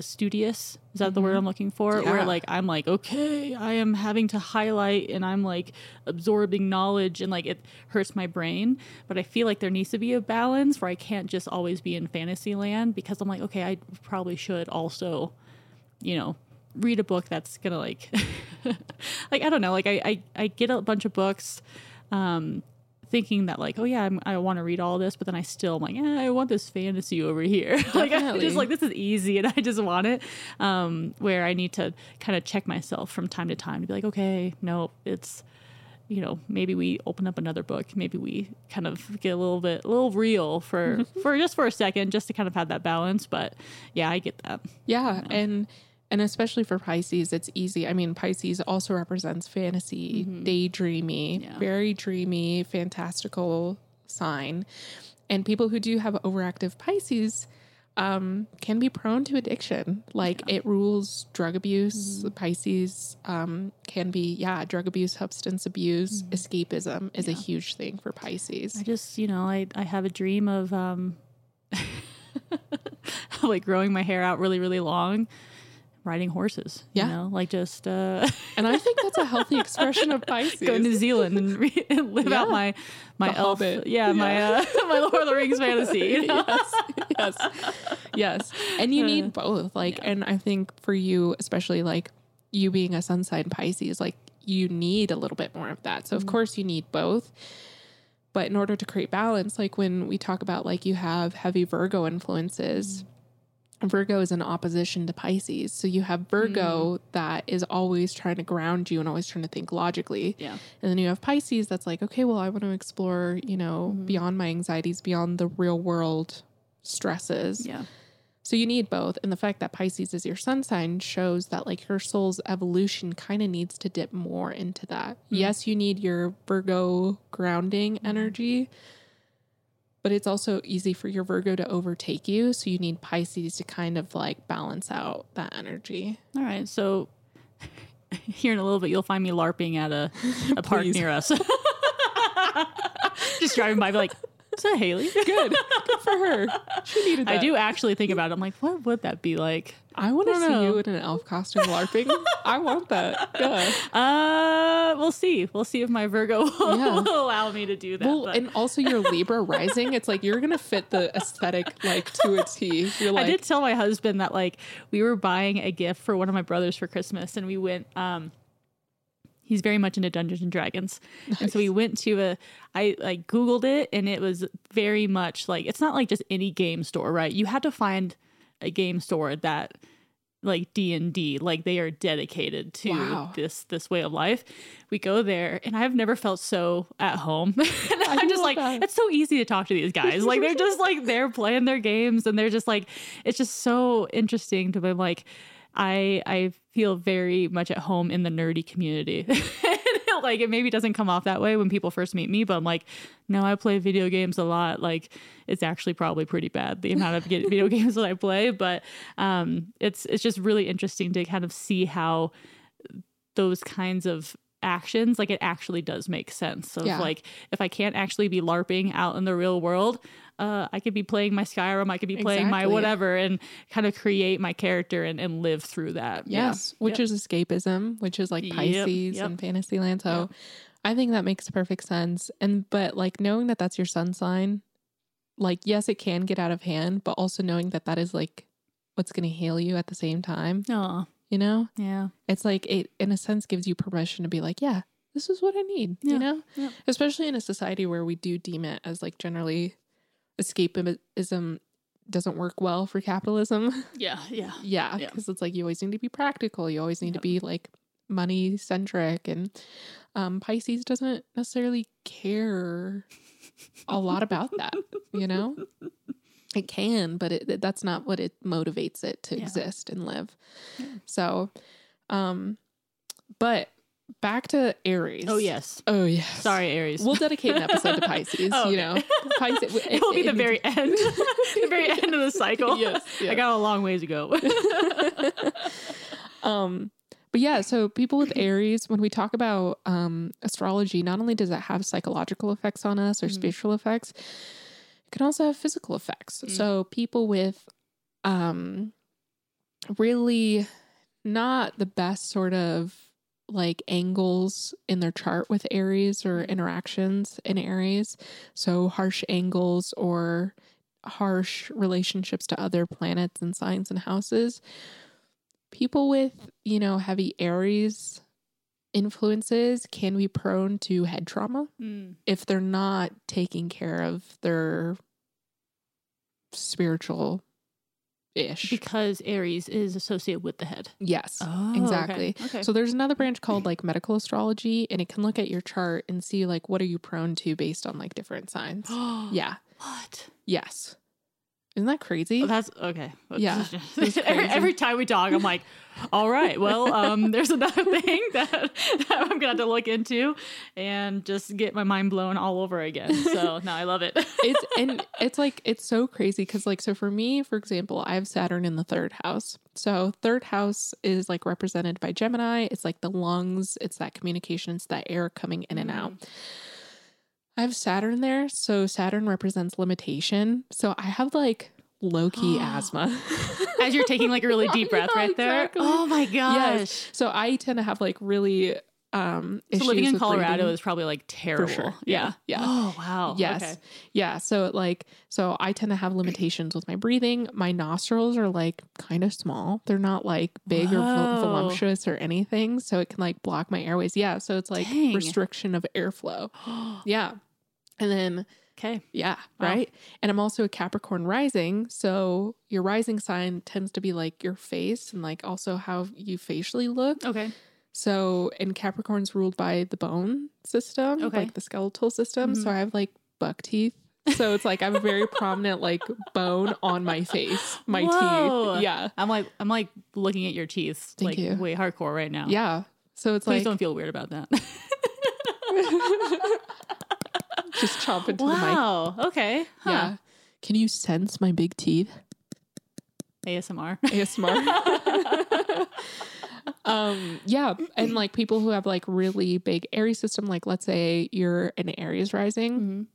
studious. Is that the word mm-hmm. I'm looking for? Yeah. Where like I'm like, okay, I am having to highlight and I'm like absorbing knowledge and like it hurts my brain. But I feel like there needs to be a balance where I can't just always be in fantasy land because I'm like, okay, I probably should also, you know, read a book that's gonna like <laughs> like I don't know, like I I, I get a bunch of books um thinking that like oh yeah I'm, i want to read all this but then i still am like yeah i want this fantasy over here. <laughs> Like i just like this is easy and <laughs> i just want it um where i need to kind of check myself from time to time to be like okay no it's you know maybe we open up another book maybe we kind of get a little bit a little real for for just for a second just to kind of have that balance but yeah i get that. Yeah, and and especially for Pisces, it's easy. I mean, Pisces also represents fantasy, daydreamy, Yeah. very dreamy, fantastical sign. And people who do have overactive Pisces um, can be prone to addiction. Like it rules drug abuse. Pisces um, can be, yeah, drug abuse, substance abuse, escapism is a huge thing for Pisces. I just, you know, I, I have a dream of um <laughs> like growing my hair out really, really long, riding horses. Yeah. You know, like just uh <laughs> And I think that's a healthy expression of Pisces. <laughs> go to New Zealand and, re- <laughs> and live out my my The elf Hobbit. yeah, my uh my Lord of the Rings fantasy. You know? yes, yes, yes. And you need both. Like, and I think for you, especially like you being a sun sign Pisces, like you need a little bit more of that. So of course you need both. But in order to create balance, like when we talk about like you have heavy Virgo influences, Virgo is in opposition to Pisces. So you have Virgo mm. that is always trying to ground you and always trying to think logically. Yeah. And then you have Pisces that's like, okay, well, I want to explore, you know, mm. beyond my anxieties, beyond the real world stresses. Yeah. So you need both. And the fact that Pisces is your sun sign shows that like your soul's evolution kind of needs to dip more into that. Mm. Yes, you need your Virgo grounding energy, but it's also easy for your Virgo to overtake you. So you need Pisces to kind of like balance out that energy. All right. So <laughs> here in a little bit you'll find me LARPing at a, a park near us. <laughs> just driving by be like, is that Haley? <laughs> Good. <laughs> Good for her. She needed that. I do actually think about it. I'm like, what would that be like? I want to see know. you in an elf costume LARPing. <laughs> I want that. Yeah. Uh, we'll see. We'll see if my Virgo will, Yeah. will allow me to do that. Well, but and also your Libra rising, it's like you're gonna fit the aesthetic like to a T. You're like, I did tell my husband that like we were buying a gift for one of my brothers for Christmas, and we went. um He's very much into Dungeons and Dragons, and so we went to a. I like Googled it, and it was very much like it's not like just any game store, right? You had to find a game store that like D and D, like they are dedicated to Wow. this this way of life. We go there, and I've never felt so at home. <laughs> I'm just like, that. it's so easy to talk to these guys. Like they're just like they're playing their games, and they're just like, it's just so interesting to be like, I I feel very much at home in the nerdy community. <laughs> like it maybe doesn't come off that way when people first meet me, but I'm like, no, I play video games a lot. Like it's actually probably pretty bad the amount of video <laughs> games that I play, but um, it's it's just really interesting to kind of see how those kinds of actions like it actually does make sense so Yeah. like if i can't actually be larping out in the real world uh i could be playing my skyrim i could be playing my whatever and kind of create my character and, and live through that Yeah. yes, which is escapism, which is like Yep, Pisces yep. and Fantasyland. So I think that makes perfect sense. And but like knowing that that's your sun sign, like yes, it can get out of hand, but also knowing that that is like what's going to heal you at the same time. oh You know, yeah it's like it in a sense gives you permission to be like, yeah, this is what I need. Yeah, You know, yeah. especially in a society where we do deem it as like generally escapism doesn't work well for capitalism. <laughs> yeah yeah yeah, Yeah. because it's like you always need to be practical. You always need to be like money centric and um Pisces doesn't necessarily care a lot about that, you know? <laughs> It can, but it, that's not what it motivates it to Yeah. exist and live. Yeah. So, um but back to Aries. Oh yes. Oh yeah. Sorry, Aries. We'll dedicate an episode to <laughs> Pisces, Oh, you know. Pisces it <laughs> will be the very end, <laughs> the very end of the cycle. Yes, I got a long ways to go. um but yeah so people with aries when we talk about um astrology not only does it have psychological effects on us or Mhm. spiritual effects it can also have physical effects Mm. so people with um really not the best sort of like angles in their chart with aries or Mhm. interactions in aries so harsh angles or harsh relationships to other planets and signs and houses people with, you know, heavy Aries influences can be prone to head trauma Mm. if they're not taking care of their spiritual ish. Because Aries is associated with the head. Yes. Oh, exactly. Okay. okay. So there's another branch called like medical astrology and it can look at your chart and see like what are you prone to based on like different signs. <gasps> yeah. What? Yes. Isn't that crazy? Oh, that's okay. Yeah, <laughs> <laughs> every, every time we talk, I'm like, all right, well, um, <laughs> there's another thing that, that I'm gonna have to look into and just get my mind blown all over again. So no, I love it. it's and it's like it's so crazy because like so for me for example i have saturn in the third house so third house is like represented by gemini it's like the lungs it's that communication it's that air coming in and out i have saturn there so saturn represents limitation so i have like low-key <gasps> asthma As you're taking like a really <laughs> deep breath Yeah, right there. exactly. Oh my gosh. Yes. so i tend to have like really um So living in Colorado is probably like terrible. sure. Yeah. Yeah. Yeah. Oh wow. Yes. Okay. Yeah. So like so I tend to have limitations with my breathing. My nostrils are like kind of small. They're not like big or vol- voluptuous or anything. So it can like block my airways. Yeah. So it's like Dang. restriction of airflow. <gasps> Yeah. And then okay. yeah, Wow. right. And I'm also a Capricorn rising. So your rising sign tends to be like your face and like also how you facially look. Okay. So, and Capricorn's ruled by the bone system, Okay. like the skeletal system. So Mhm. I have like buck teeth. So it's like I have a very <laughs> prominent like bone on my face, my Whoa. teeth. Yeah. I'm like I'm like looking at your teeth Thank like you. way hardcore right now. Yeah. So it's Please like don't feel weird about that. <laughs> just chomp into the mic. wow. Okay. Huh. Yeah. Can you sense my big teeth? ASMR. ASMR. <laughs> um yeah and like people who have like really big Aries system like let's say you're an Aries rising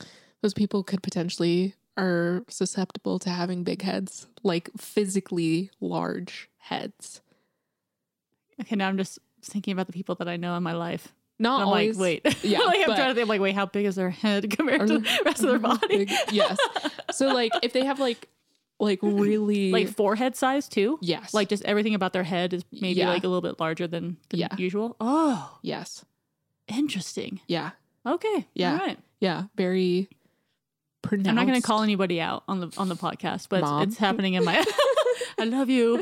Mhm. those people could potentially are susceptible to having big heads, like physically large heads. Okay, now I'm just thinking about the people that I know in my life. Not And I'm always. like, wait. <laughs> Yeah, like I'm but- trying to think. I'm like, wait, how big is their head compared to the rest of their body? big- yes. So like if they have like <clears throat> like really like forehead size too. yes, Like just everything about their head is maybe Yeah. like a little bit larger than, than Yeah. usual. Oh, yes, interesting. yeah, Okay. Yeah. Right. yeah, very. Pronounced. I'm not going to call anybody out on the on the podcast, but it's, it's happening in my. <laughs> I love you.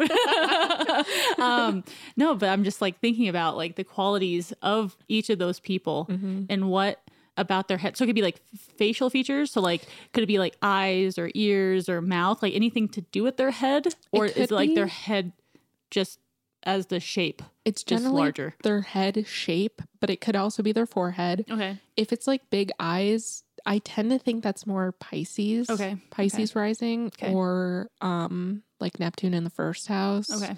<laughs> um, no, but I'm just like thinking about like the qualities of each of those people Mhm. and what about their head. So it could be like facial features. So like, could it be like eyes or ears or mouth, like anything to do with their head, or is it like their head just as the shape, It's just generally larger? their head shape, but it could also be their forehead. Okay. If it's like big eyes, I tend to think that's more Pisces. Okay. Pisces rising Okay. or um like Neptune in the first house. Okay.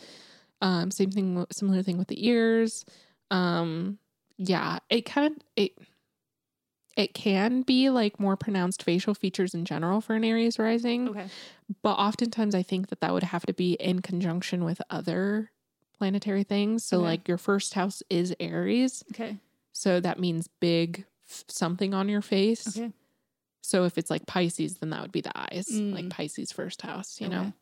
Um same thing similar thing with the ears. Um yeah, it kind of it it can be like more pronounced facial features in general for an Aries rising, Okay. but oftentimes I think that that would have to be in conjunction with other planetary things. So Okay. like your first house is Aries, Okay. so that means big f- something on your face. Okay. So if it's like Pisces, then that would be the eyes, like Mm. Pisces first house, you Okay. know?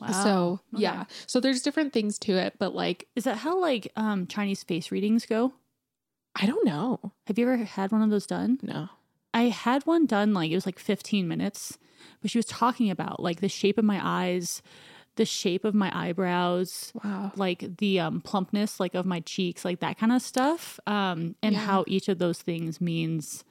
Wow. So Okay. yeah. So there's different things to it, but like, Is that how like um Chinese face readings go? I don't know. Have you ever had one of those done? No. I had one done like it was like 15 minutes, but she was talking about like the shape of my eyes, the shape of my eyebrows, Wow. like the um, plumpness, like of my cheeks, like that kind of stuff, um, and Yeah. how each of those things means.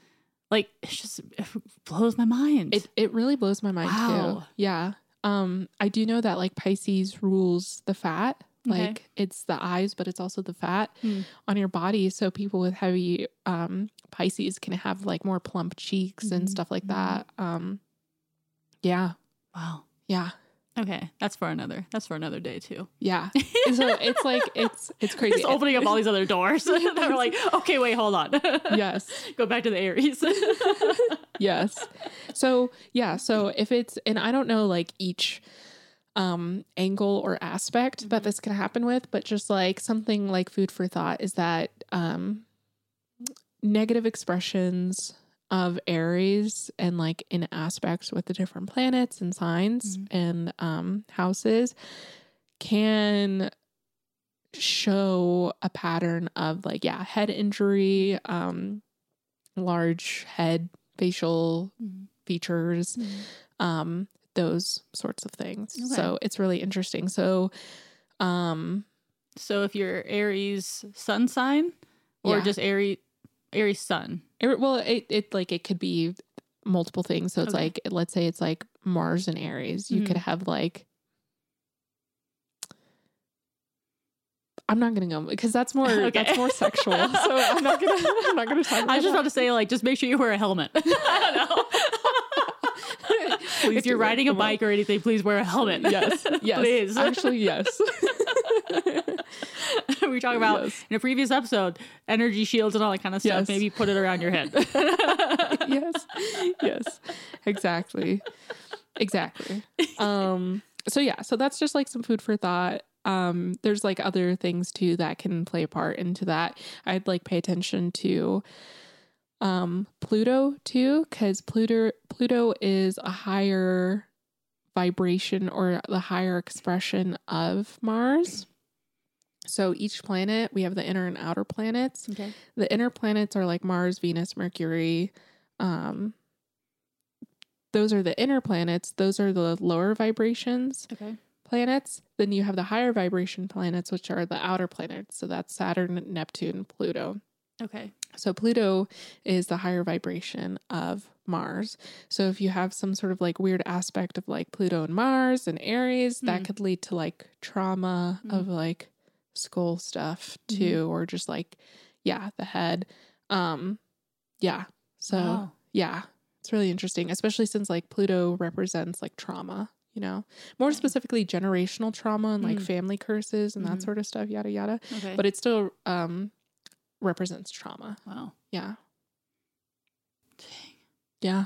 Like it just it blows my mind. It it really blows my mind too. Wow. Yeah. Um, I do know that like Pisces rules the fat. Okay. Like it's the eyes, but it's also the fat Hmm. on your body. So people with heavy um Pisces can have like more plump cheeks and Mhm. stuff like Mhm. that. Um yeah. wow. Yeah. Okay, that's for another. That's for another day too. Yeah. <laughs> so it's like it's it's crazy. Just opening up all these other doors <laughs> <laughs> that were like, okay, wait, hold on. yes. Go back to the Aries. yes. So, yeah, so if it's and I don't know like each um angle or aspect that Mhm. this could happen with, but just like something like food for thought is that um negative expressions of Aries and like in aspects with the different planets and signs Mhm. and um houses can show a pattern of like yeah, head injury, um large head facial Mhm. features, um, those sorts of things. Okay. So it's really interesting. So, um, so if you're Aries sun sign or Yeah. just Aries Aries sun. it, well, it, it like it could be multiple things. So it's Okay. like, let's say it's like Mars and Aries. You Mhm. could have like, I'm not gonna go because that's more <laughs> Okay. that's more sexual. So I'm not gonna I'm not gonna talk. About I was just about to say, like, just make sure you wear a helmet. <laughs> I don't know. If you're riding a bike or anything, please wear a helmet. Yes, <laughs> yes, please. actually, yes. <laughs> we talk about Yes. in a previous episode energy shields and all that kind of stuff. Yes. Maybe put it around your head. <laughs> yes yes exactly exactly um so yeah so that's just like some food for thought um there's like other things too that can play a part into that i'd like pay attention to um pluto too because pluto pluto is a higher vibration or the higher expression of mars so each planet we have the inner and outer planets okay. the inner planets are like Mars, Venus, Mercury. Um, those are the inner planets. Those are the lower vibrations Okay. planets. Then you have the higher vibration planets, which are the outer planets. So that's Saturn, Neptune, Pluto. Okay. So Pluto is the higher vibration of Mars. So if you have some sort of like weird aspect of like Pluto and Mars and Aries, that Mhm. could lead to like trauma Mhm. of like skull stuff Mhm. too or just like yeah, the head. Um yeah. So Wow. yeah, it's really interesting, especially since like Pluto represents like trauma, you know, more specifically generational trauma and like Mm. family curses and that Mhm. sort of stuff, yada yada. Okay. But it still um represents trauma. wow. Yeah. Yeah.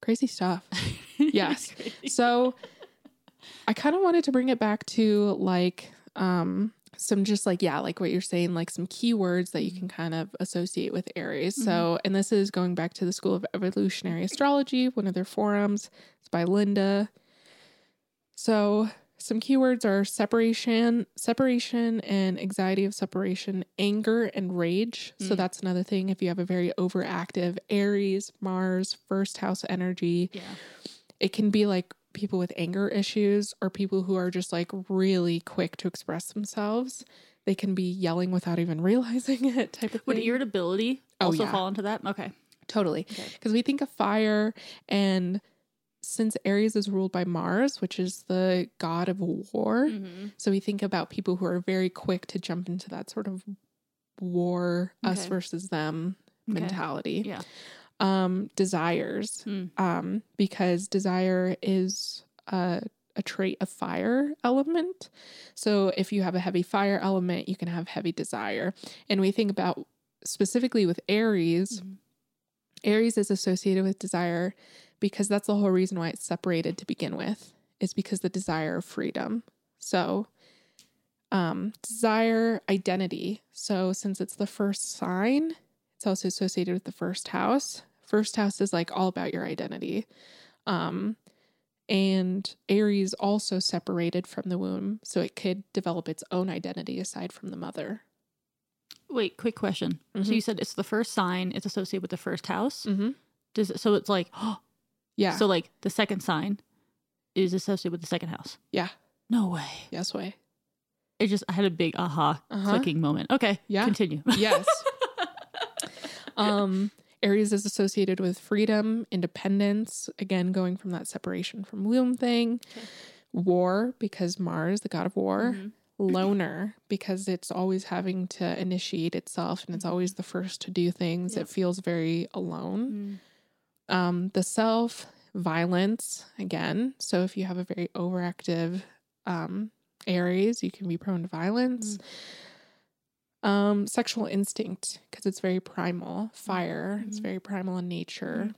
Crazy stuff. <laughs> Yes. So I kind of wanted to bring it back to like um some just like yeah, like what you're saying like some keywords that you can kind of associate with Aries. So and this is going back to the School of Evolutionary Astrology, one of their forums. It's by Linda. So some keywords are separation, separation and anxiety of separation, anger and rage. So Mm. that's another thing if you have a very overactive Aries, Mars, first house energy, yeah. it can be like people with anger issues or people who are just like really quick to express themselves. They can be yelling without even <laughs> realizing it type of Would thing. irritability Oh, also yeah. fall into that? Okay. totally. Okay. Because we think of fire and since Aries is ruled by Mars, which is the god of war, Mm-hmm. so we think about people who are very quick to jump into that sort of war, us versus them Okay. mentality. Yeah. Um, desires. Mm. um, because desire is a, a trait of fire element. So if you have a heavy fire element, you can have heavy desire. And we think about specifically with Aries, Mhm. Aries is associated with desire because that's the whole reason why it's separated to begin with, is because the desire of freedom. So um, desire identity. So since it's the first sign, it's also associated with the first house. First house is like all about your identity. Um, and Aries also separated from the womb, so it could develop its own identity aside from the mother. Wait, quick question. So Mhm. you said it's the first sign, it's associated with the first house. Mm-hmm. Does it, so it's like <gasps> Yeah. so like the second sign is associated with the second house. yeah. No way. Yes way. It just I had a big aha Uh-huh. clicking moment. Okay. Yeah. Continue. <laughs> Yes. <laughs> um, Aries is associated with freedom, independence, again, going from that separation from womb thing. Okay. War, because Mars, the god of war. Mhm. <clears throat> Loner, because it's always having to initiate itself and it's always the first to do things. Yep. It feels very alone. Um, the self, violence, again. So if you have a very overactive um, Aries, you can be prone to violence. Um, sexual instinct, because it's very primal. Fire, it's Mhm. very primal in nature.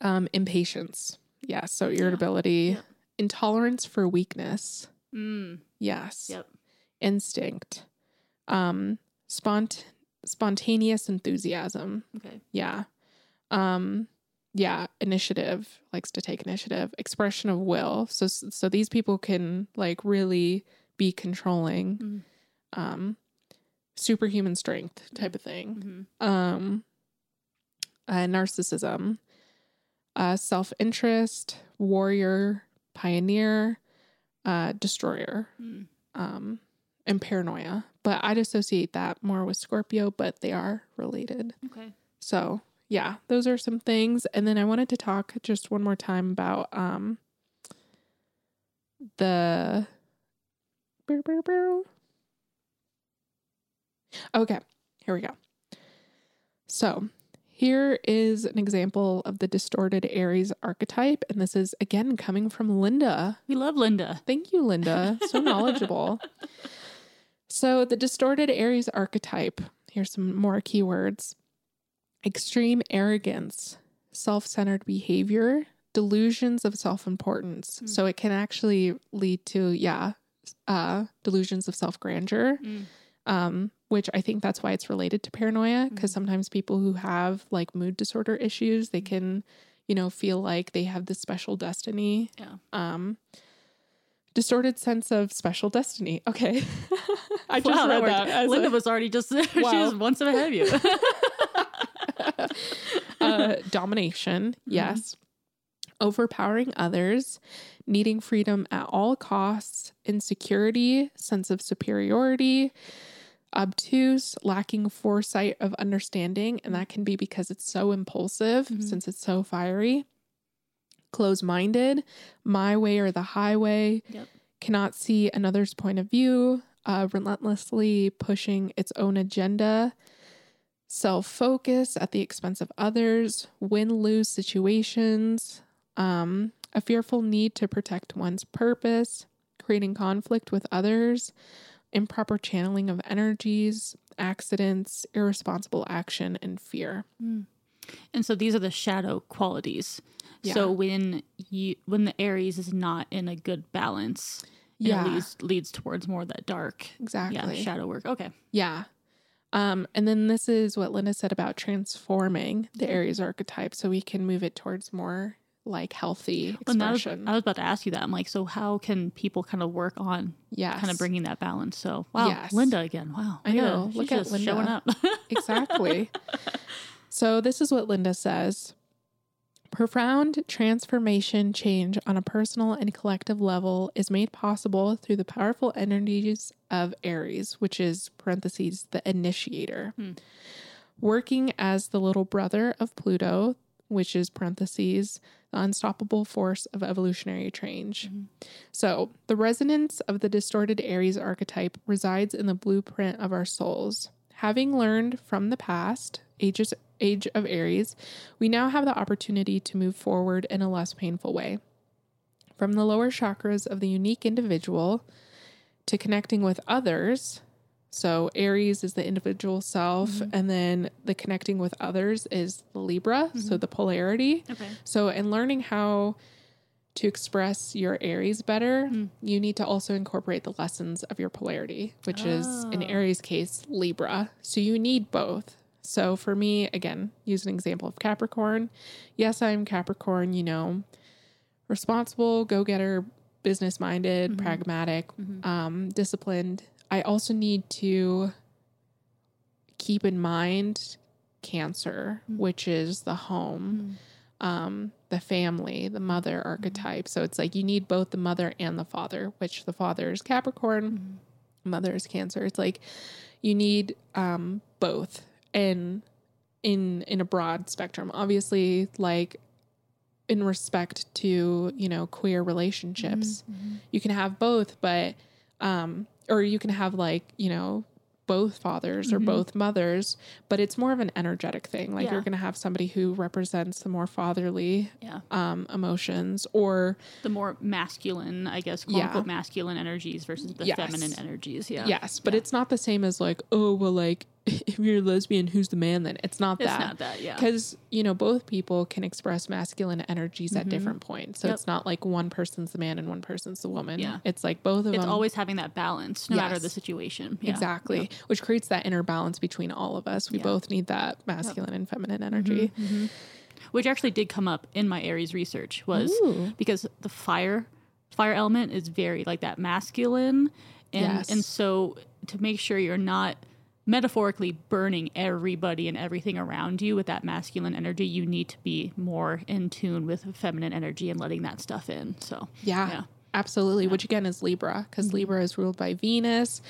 Um, impatience, yes. So irritability, Yep. intolerance for weakness, Mm. yes. Yep. Instinct, um, spont- spontaneous enthusiasm, Okay. yeah. Um yeah, initiative likes to take initiative, expression of will. So so these people can like really be controlling. Mm. Um superhuman strength type of thing. Mhm. Um uh, narcissism, uh self-interest, warrior, pioneer, uh destroyer, Mm. um and paranoia. But I'd associate that more with Scorpio, but they are related. Okay. So yeah, those are some things. And then I wanted to talk just one more time about um the. Okay, here we go. So here is an example of the distorted Aries archetype, and this is again coming from Linda. We love Linda. Thank you, Linda. So <laughs> knowledgeable. So, the distorted Aries archetype, here's some more keywords extreme arrogance, self centered behavior, delusions of self importance. Hmm. So, it can actually lead to, yeah, uh, delusions of self grandeur, Mm. um, which I think that's why it's related to paranoia, because Mhm. sometimes people who have like mood disorder issues, they Mhm. can, you know, feel like they have this special destiny Yeah. um distorted sense of special destiny okay <laughs> i just Wow, read worked. that Linda a- was already just <laughs> she Wow. was one step ahead of you. <laughs> <laughs> uh, domination yes overpowering others needing freedom at all costs insecurity sense of superiority obtuse lacking foresight of understanding and that can be because it's so impulsive Mhm. since it's so fiery close-minded my way or the highway Yep. cannot see another's point of view uh, relentlessly pushing its own agenda self-focus at the expense of others win-lose situations um, a fearful need to protect one's purpose creating conflict with others improper channeling of energies accidents irresponsible action and fear Mm. And so these are the shadow qualities. Yeah. So when you when the Aries is not in a good balance, it yeah leads leads towards more of that dark, exactly yeah, shadow work. Okay. Yeah. Um, and then this is what Linda said about transforming the Aries archetype so we can move it towards more like healthy that was, expression. I was about to ask you that. I'm like, so how can people kind of work on yes. kind of bringing that balance? So wow, Yes. Linda again. Wow, I know. Look at Linda. showing up. <laughs> exactly. so this is what Linda says. Profound transformation change on a personal and collective level is made possible through the powerful energies of Aries, which is parentheses the initiator. Hmm. Working as the little brother of Pluto, which is parentheses the unstoppable force of evolutionary change. Mhm. So, the resonance of the distorted Aries archetype resides in the blueprint of our souls. Having learned from the past, ages, age of Aries, we now have the opportunity to move forward in a less painful way. From the lower chakras of the unique individual to connecting with others. So, Aries is the individual self, Mhm. and then the connecting with others is the Libra, so the polarity. okay. So, in learning how to express your Aries better, Hmm. you need to also incorporate the lessons of your polarity, which is in Oh. Aries' case, Libra. So, you need both. So, for me, again, use an example of Capricorn. Yes, I'm Capricorn, you know, responsible, go getter, business minded, Mhm. pragmatic, Mhm. um, disciplined. I also need to keep in mind Cancer, Mm. which is the home um, the family, the mother archetype. So it's like you need both the mother and the father, which the father is Capricorn, mother is Cancer. It's like you need um, both and in in a broad spectrum. Obviously, like in respect to you know queer relationships, you can have both, but um, or you can have like you know both fathers or Mhm. both mothers, but it's more of an energetic thing. Like Yeah. you're going to have somebody who represents the more fatherly Yeah. um, emotions, or The more masculine, I guess, quote Yeah. unquote masculine energies versus the Yes. feminine energies. Yeah. yes, but it's not the same as like, oh well, like <laughs> if you're a lesbian, who's the man then? It's not that. It's not that. Yeah. because you know both people can express masculine energies at Mhm. different points so Yep. it's not like one person's the man and one person's the woman Yeah. it's like both of It's them It's always having that balance, no matter the situation. Yeah. exactly Yep. which creates that inner balance between all of us we Yeah. both need that masculine and feminine energy Mhm. Which actually did come up in my Aries research was Ooh. because the fire fire element is very like that masculine and Yes. and so to make sure you're not metaphorically burning everybody and everything around you with that masculine energy you need to be more in tune with feminine energy and letting that stuff in so yeah, Yeah. absolutely which again is libra because libra is ruled by venus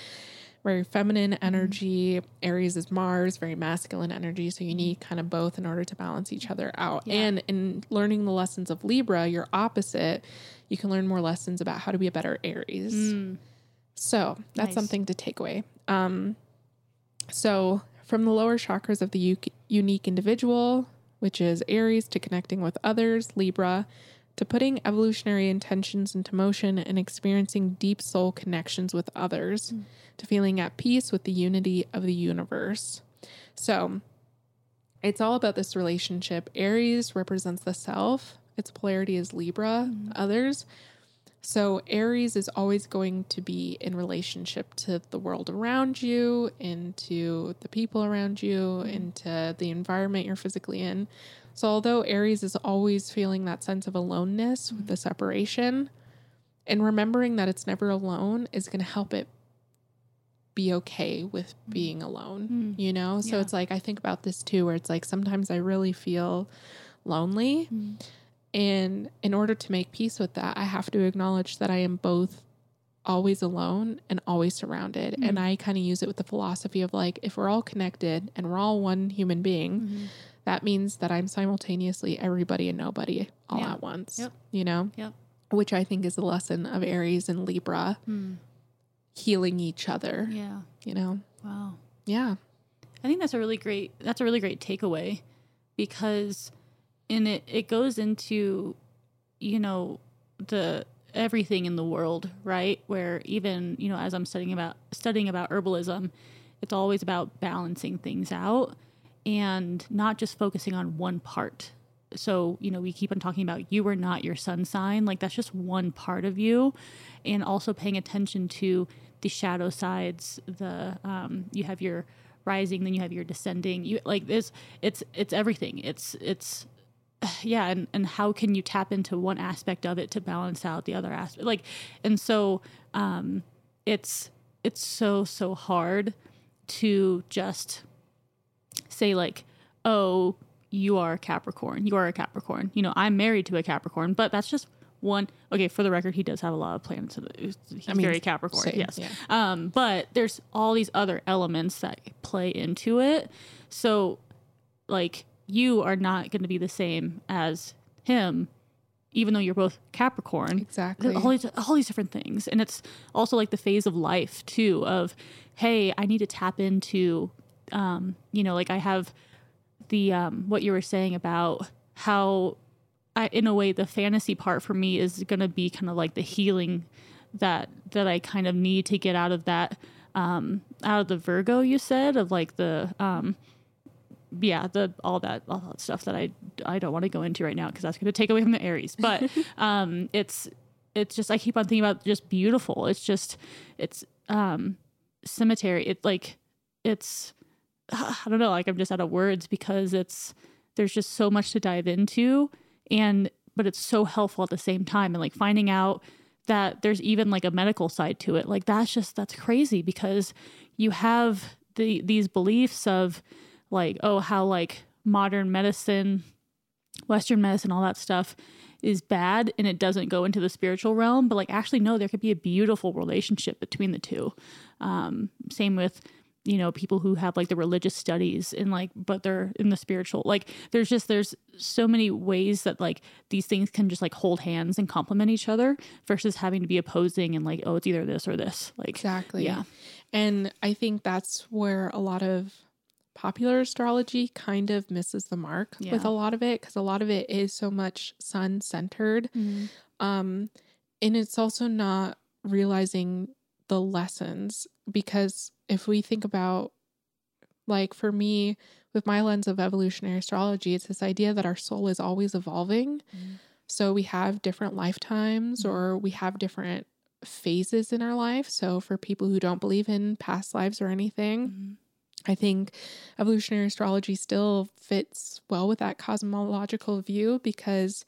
very feminine energy aries is mars very masculine energy so you need kind of both in order to balance each other out Yeah. and in learning the lessons of libra your opposite you can learn more lessons about how to be a better aries Mm, So that's Nice. something to take away. Um, so from the lower chakras of the unique individual, which is Aries, to connecting with others, Libra, to putting evolutionary intentions into motion and experiencing deep soul connections with others, mm. to feeling at peace with the unity of the universe. So it's all about this relationship. Aries represents the self, its polarity is Libra, mm. others. So Aries is always going to be in relationship to the world around you, into the people around you, into the environment you're physically in. So although Aries is always feeling that sense of aloneness with the separation, and remembering that it's never alone is going to help it be okay with being alone, Mm. you know? So Yeah. it's like I think about this too where it's like sometimes I really feel lonely Mm. And in order to make peace with that, I have to acknowledge that I am both always alone and always surrounded. And I kind of use it with the philosophy of like, if we're all connected and we're all one human being, Mhm. that means that I'm simultaneously everybody and nobody all Yeah. at once. Yep. You know? Yep. Which I think is a lesson of Aries and Libra Mm. healing each other, yeah you know? wow Yeah. I think that's a really great that's a really great takeaway because in it it goes into you know the everything in the world, right? Where even, you know, as I'm studying about studying about herbalism, it's always about balancing things out and not just focusing on one part. So, you know, we keep on talking about you are not your sun sign, like that's just one part of you and also paying attention to the shadow sides, the um you have your rising, then you have your descending. You like this it's it's everything. It's it's <sighs> yeah and, and how can you tap into one aspect of it to balance out the other aspect like and so um it's it's so so hard to just say like oh you are a capricorn you are a capricorn. You know i'm married to a capricorn but that's just one okay for the record he does have a lot of planets in the- mean, very capricorn same, yes. yeah. um but there's all these other elements that play into it. So like you are not going to be the same as him even though you're both capricorn Exactly. all these, all these different things and it's also like the phase of life too of hey i need to tap into um you know like i have the um what you were saying about how I, in a way the fantasy part for me is going to be kind of like the healing that that i kind of need to get out of that um out of the virgo you said of like the um yeah, the all that all that stuff that I I don't want to go into right now because that's going to take away from the Aries. But <laughs> um, it's it's just I keep on thinking about just beautiful. It's just it's um cemetery. It like it's I don't know. Like I'm just out of words because it's there's just so much to dive into and but it's so helpful at the same time and like finding out that there's even like a medical side to it like that's just that's crazy because you have the these beliefs of like oh how like modern medicine Western medicine, all that stuff is bad and it doesn't go into the spiritual realm. But like, actually, no, there could be a beautiful relationship between the two. Um, same with you know people who have like the religious studies and like but they're in the spiritual like there's just there's so many ways that like these things can just like hold hands and complement each other versus having to be opposing and like oh it's either this or this like Exactly. yeah And I think that's where a lot of popular astrology kind of misses the mark with a lot of it because a lot of it is so much sun centered. Um, and it's also not realizing the lessons because if we think about, like, for me, with my lens of evolutionary astrology, it's this idea that our soul is always evolving. Mhm. So we have different lifetimes Mhm. or we have different phases in our life. So for people who don't believe in past lives or anything, Mhm. I think evolutionary astrology still fits well with that cosmological view because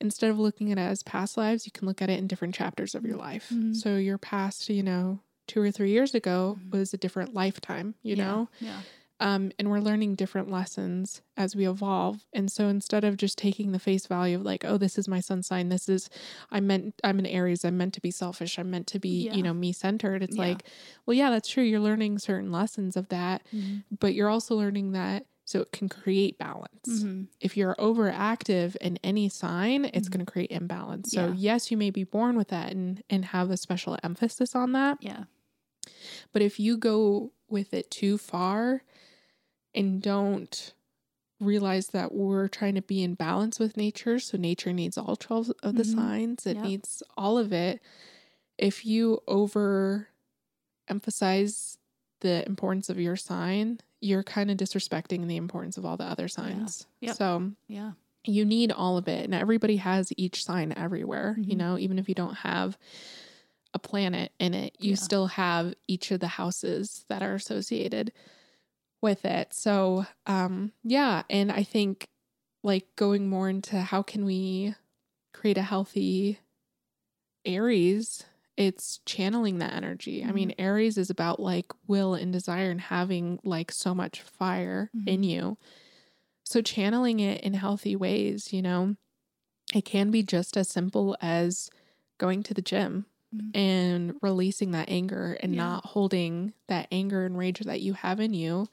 instead of looking at it as past lives, you can look at it in different chapters of your life. Mhm. So your past, you know, two or three years ago Mhm. was a different lifetime, you Yeah. know? yeah Um, and we're learning different lessons as we evolve. And so instead of just taking the face value of like, oh, this is my sun sign, this is I'm meant I'm an Aries, I'm meant to be selfish, I'm meant to be, Yeah. you know, me centered. It's Yeah. like, well, yeah, that's true. You're learning certain lessons of that, Mhm. but you're also learning that so it can create balance. Mhm. If you're overactive in any sign, it's Mhm. going to create imbalance. So Yeah. yes, you may be born with that and and have a special emphasis on that. yeah But if you go with it too far and don't realize that we're trying to be in balance with nature, so nature needs all 12 of the Mhm. signs, it Yep. needs all of it. If you over emphasize the importance of your sign, you're kind of disrespecting the importance of all the other signs. Yep. So yeah you need all of it and everybody has each sign everywhere you Mhm. know even if you don't have a planet in it you Yeah. still have each of the houses that are associated with it. So um yeah and i think like going more into how can we create a healthy aries it's channeling that energy. I mean aries is about like will and desire and having like so much fire in Mhm. you. So channeling it in healthy ways, you know, it can be just as simple as going to the gym Mhm. and releasing that anger and Yeah. not holding that anger and rage that you have in you,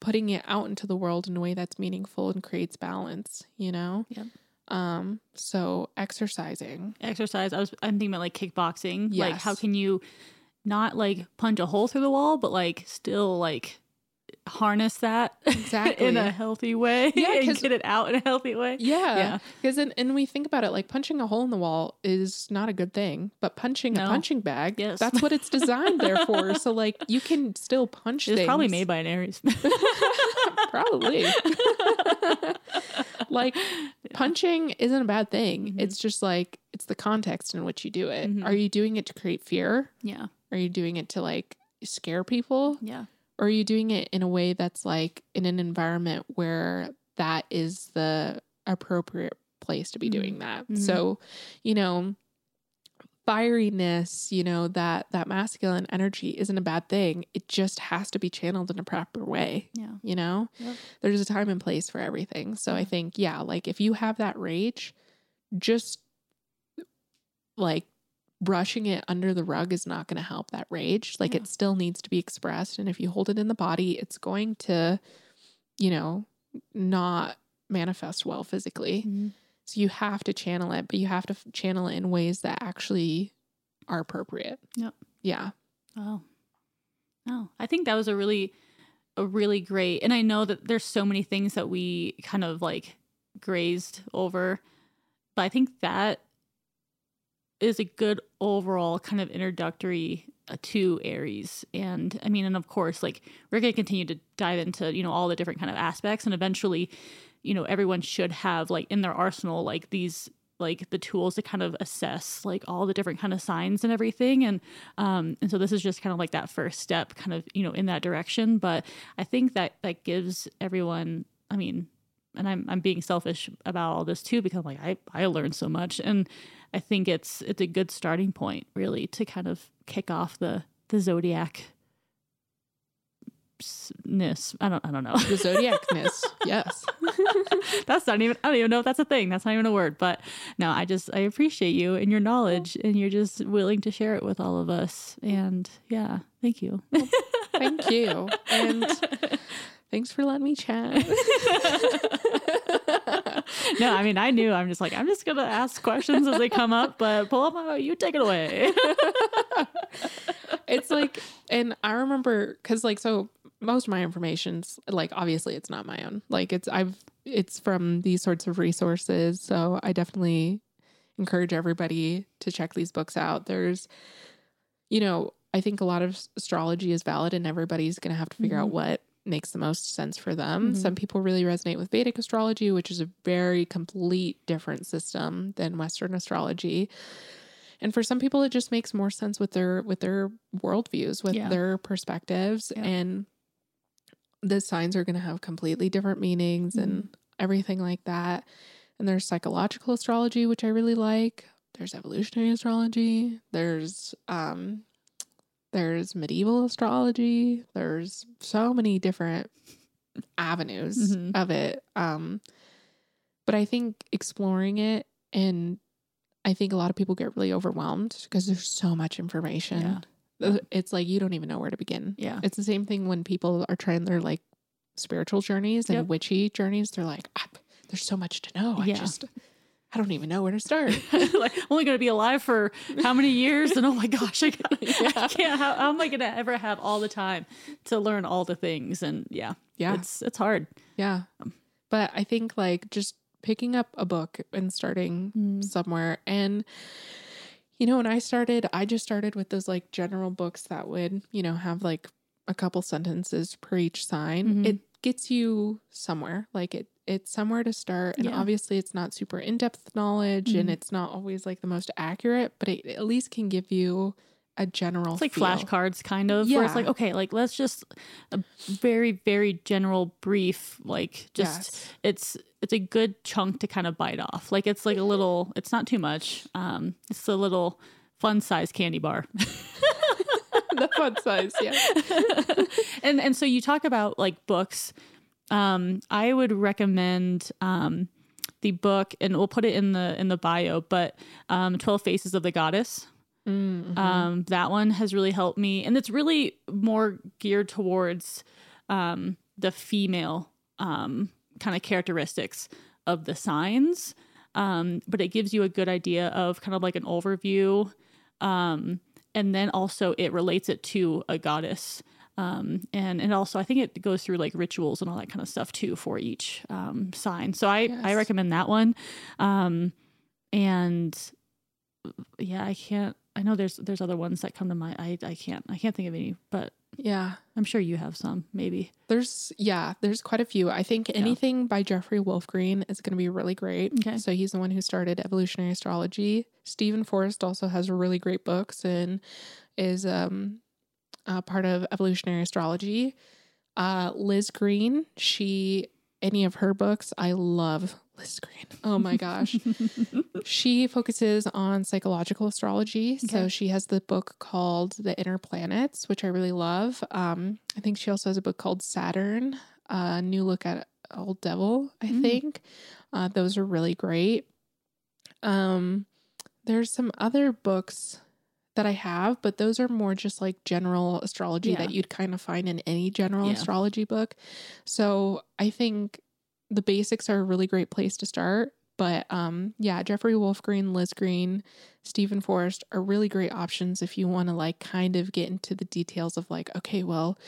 putting it out into the world in a way that's meaningful and creates balance, you know? Yep. Um, so exercising. exercise i was i'm thinking about like kickboxing Yes. like how can you not like punch a hole through the wall but like still like harness that <laughs> Exactly. in a healthy way Yeah, and get it out in a healthy way Yeah. Yeah. Because and, and we think about it like punching a hole in the wall is not a good thing, but punching No. a punching bag, Yes. that's what it's designed there for. <laughs> So like you can still punch it's probably made by an aries <laughs> probably. like punching isn't a bad thing. Mhm. It's just like it's the context in which you do it. Mhm. Are you doing it to create fear? yeah Are you doing it to like scare people? yeah Or are you doing it in a way that's like in an environment where that is the appropriate place to be Mhm. doing that? Mhm. So, you know, fieriness, you know, that that masculine energy isn't a bad thing. It just has to be channeled in a proper way, yeah you know? Yep. There's a time and place for everything. So I think, yeah, like if you have that rage, just like brushing it under the rug is not going to help that rage. Like Yeah. it still needs to be expressed. And if you hold it in the body, it's going to, you know, not manifest well physically. Mhm. So you have to channel it, but you have to f- channel it in ways that actually are appropriate. Yep. Yeah. Oh. Oh. I think that was a really, a really great, and I know that there's so many things that we kind of like grazed over, but I think that is a good overall kind of introductory uh, to Aries. And I mean, and of course, like we're going to continue to dive into, you know, all the different kind of aspects. And eventually, you know, everyone should have like in their arsenal, like these like the tools to kind of assess like all the different kind of signs and everything. And um and so this is just kind of like that first step kind of you know in that direction. But i think that that gives everyone i mean and i'm i'm being selfish about all this too because I'm like i i learned so much and i think it's it's a good starting point really to kind of kick off the the zodiac zodiacness. I don't I don't know. The zodiacness. <laughs> yes. <laughs> that's not even I don't even know if that's a thing. That's not even a word. But no, I just I appreciate you and your knowledge and you're just willing to share it with all of us. And yeah, thank you. Thank you. <laughs> And thanks for letting me chat. <laughs> no, I mean I knew I'm just like I'm just gonna ask questions as they come up, but pull up my you take it away. <laughs> it's like and I remember cuz like so most of my information's like obviously it's not my own. Like it's I've it's from these sorts of resources, so I definitely encourage everybody to check these books out. There's you know, I think a lot of astrology is valid and everybody's going to have to figure Mhm. out what makes the most sense for them. Mhm. Some people really resonate with Vedic astrology, which is a very complete different system than Western astrology. And for some people, it just makes more sense with their with their worldviews, with Yeah. their perspectives, Yeah. and the signs are going to have completely different meanings and everything like that. And there's psychological astrology, which I really like. There's evolutionary astrology. There's um there's medieval astrology. There's so many different avenues Mhm. of it. Um but I think exploring it and I think a lot of people get really overwhelmed because there's so much information. Yeah. It's like you don't even know where to begin. Yeah. It's the same thing when people are trying their like spiritual journeys and Yep. witchy journeys. They're like, ah, there's so much to know. I just, I don't even know where to start. <laughs> like I'm only gonna be alive for how many years? And oh my gosh, I, got, <laughs> Yeah. I can't. How, how am I gonna ever have all the time to learn all the things? And yeah, yeah. it's it's hard. yeah. But I think like just picking up a book and starting somewhere. And, you know, when I started, I just started with those like general books that would, you know, have like a couple sentences per each sign. Mhm. It gets you somewhere. Like it, it's somewhere to start. And Yeah. obviously, it's not super in depth knowledge and Mhm. it's not always like the most accurate, but it at least can give you a general It's like feel. flashcards, kind of. Where it's like, okay, like let's just a very, very general brief. Like just Yes. it's it's a good chunk to kind of bite off. Like it's like a little. It's not too much. Um, it's a little fun size candy bar. <laughs> <laughs> the fun size. Yeah. <laughs> and and so you talk about like books. Um, I would recommend um, the book, and we'll put it in the in the bio. But um, Twelve Faces of the Goddess. Mm, mhm. Um, that one has really helped me, and it's really more geared towards um, the female um, kind of characteristics of the signs. Um, but it gives you a good idea of kind of like an overview, um, and then also it relates it to a goddess. Um, and and also I think it goes through like rituals and all that kind of stuff too for each um, sign. So I I recommend that one. Um, and yeah, I can't. I know there's there's other ones that come to mind. I I can't I can't think of any, but yeah. I'm sure you have some. Maybe. There's yeah, there's quite a few. I think anything by Jeffrey Wolf Green is going to be really great. Okay. So he's the one who started evolutionary astrology. Steven Forrest also has really great books and is um a part of evolutionary astrology. Uh Liz Greene, she any of her books, I love Liz Greene. Oh my gosh. <laughs> she focuses on psychological astrology. So she has the book called The Inner Planets, which I really love. Um, I think she also has a book called Saturn, a new look at Old Devil, I Mm. think. Uh, those are really great. Um, there's some other books that I have, but those are more just like general astrology Yeah. that you'd kind of find in any general Yeah. astrology book. So I think the basics are a really great place to start. But um, yeah, Jeffrey Wolf Green, Liz Greene, Steven Forrest are really great options if you want to like kind of get into the details of like, okay, well,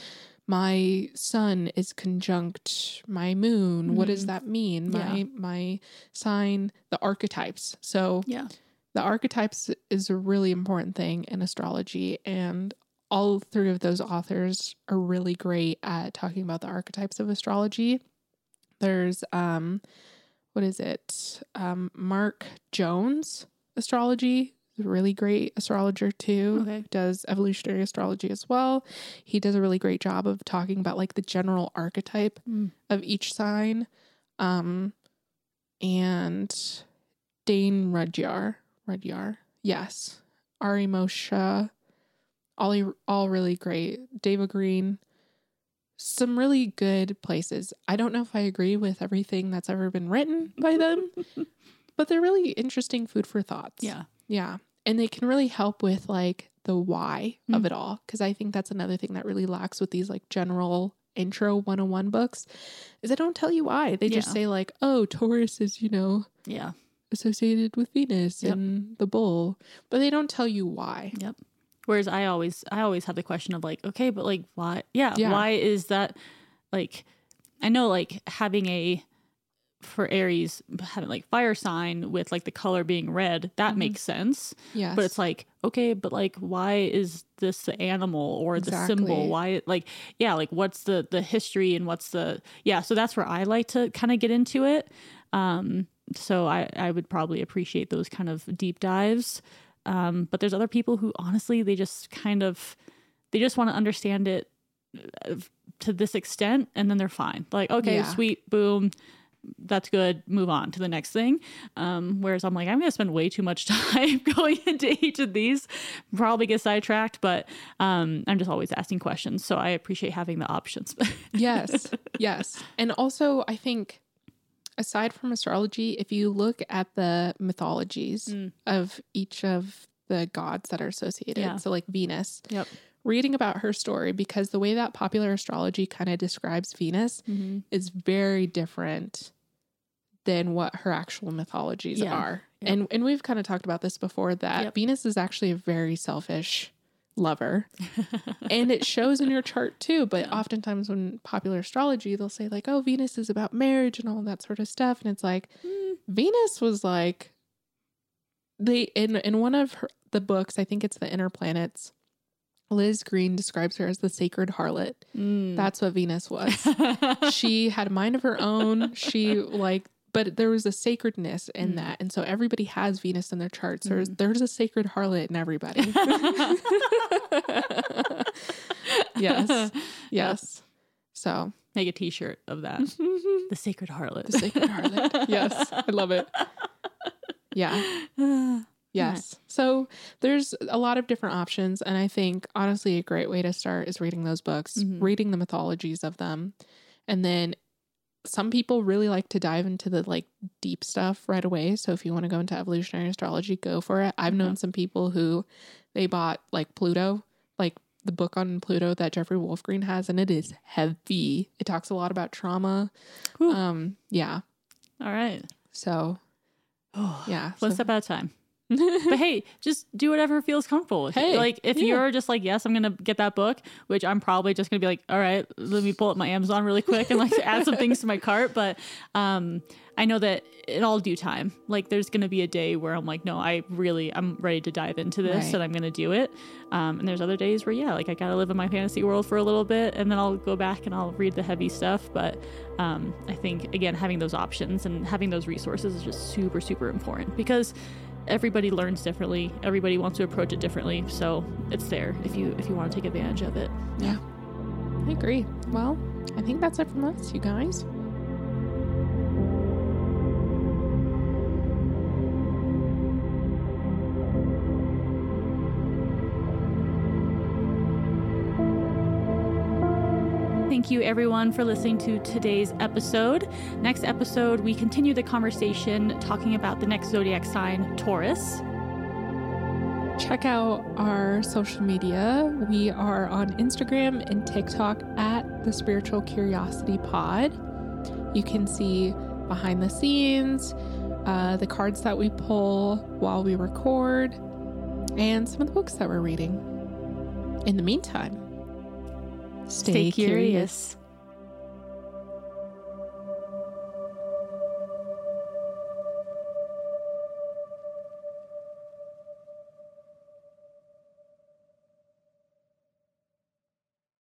my sun is conjunct my moon. What does Mhm. that mean? My Yeah. my sign, the archetypes. So Yeah. The archetypes is a really important thing in astrology and all three of those authors are really great at talking about the archetypes of astrology there's um what is it um mark jones astrology really great astrologer too Okay. does evolutionary astrology as well he does a really great job of talking about like the general archetype Mm. of each sign um and Dane Rudhyar. Rudhyar. Yes. Ari Moshe. All, all really great. Deva Green. some really good places. I don't know if I agree with everything that's ever been written by them, <laughs> but they're really interesting food for thoughts. Yeah. Yeah. And they can really help with like the why of Mm. it all. Cause I think that's another thing that really lacks with these like general intro 101 books is they don't tell you why. They just say like, oh, Taurus is, you know, Yeah. Associated with Venus Yep. and the bull, but they don't tell you why. Yep. Whereas I always I always have the question of like, okay, but like why yeah, Yeah. why is that like I know like having a for Aries having like fire sign with like the color being red, that Mhm. makes sense. Yeah. But it's like, okay, but like why is this the animal or the symbol? Why like yeah, like what's the the history and what's the yeah, so that's where I like to kind of get into it. Um so I I would probably appreciate those kind of deep dives. Um but there's other people who honestly they just kind of they just want to understand it uh, to this extent and then they're fine. Like okay, Yeah. sweet, boom, that's good. Move on to the next thing. Um, whereas I'm like, I'm going to spend way too much <laughs> time <laughs> going into each of these, probably get sidetracked, but um, I'm just always asking questions. So I appreciate having the options. <laughs> yes. Yes. And also, I think aside from astrology, if you look at the mythologies Mm. of each of the gods that are associated, Yeah. so like Venus, Yep. reading about her story, because the way that popular astrology kind of describes Venus mm-hmm. is very different than what her actual mythologies Yeah. are. Yep. And and we've kind of talked about this before that Yep. Venus is actually a very selfish lover. and it shows in your chart too, but Yeah. oftentimes when popular astrology they'll say like, "Oh, Venus is about marriage and all that sort of stuff." And it's like Mm. Venus was like they in in one of her, the books, I think it's The Inner Planets, Liz Greene describes her as the sacred harlot. Mm. That's what Venus was <laughs> she had a mind of her own. She <laughs> like, but there was a sacredness in Mm. that, and so everybody has Venus in their charts. There's Mm. there's a sacred harlot in everybody. <laughs> yes, <laughs> yes. So Make a t shirt of that. <laughs> the Sacred Harlot. The sacred harlot. Yes, I love it. Yeah. Yes. So there's a lot of different options. And I think, honestly, a great way to start is reading those books, Mhm. reading the mythologies of them. And then some people really like to dive into the like deep stuff right away. So if you want to go into evolutionary astrology, go for it. I've known Okay. some people who they bought like Pluto, like the book on Pluto that Jeffrey Wolf Green has, and it is heavy. It talks a lot about trauma. Whew. Um, yeah. All right. So Oh, <sighs> yeah. One so- step at a time. But hey, just do whatever feels comfortable. Hey, Like if yeah. you're just like, yes, I'm gonna get that book, which I'm probably just gonna be like, all right, let me pull up my Amazon really quick and like add some things to my cart. But um I know that in all due time, like there's gonna be a day where I'm like, no, I really I'm ready to dive into this Right. and I'm gonna do it. Um and there's other days where yeah, like I gotta live in my fantasy world for a little bit and then I'll go back and I'll read the heavy stuff. But um I think again having those options and having those resources is just super, super important because everybody learns differently everybody wants to approach it differently so it's there if you if you want to take advantage of it Yeah, I agree. Well, I think that's it from us, you guys. Thank you everyone for listening to today's episode next episode we continue the conversation talking about the next zodiac sign taurus Check out our social media. We are on Instagram and TikTok at the Spiritual Curiosity Pod. You can see behind the scenes, uh, the cards that we pull while we record, and some of the books that we're reading. In the meantime, stay curious.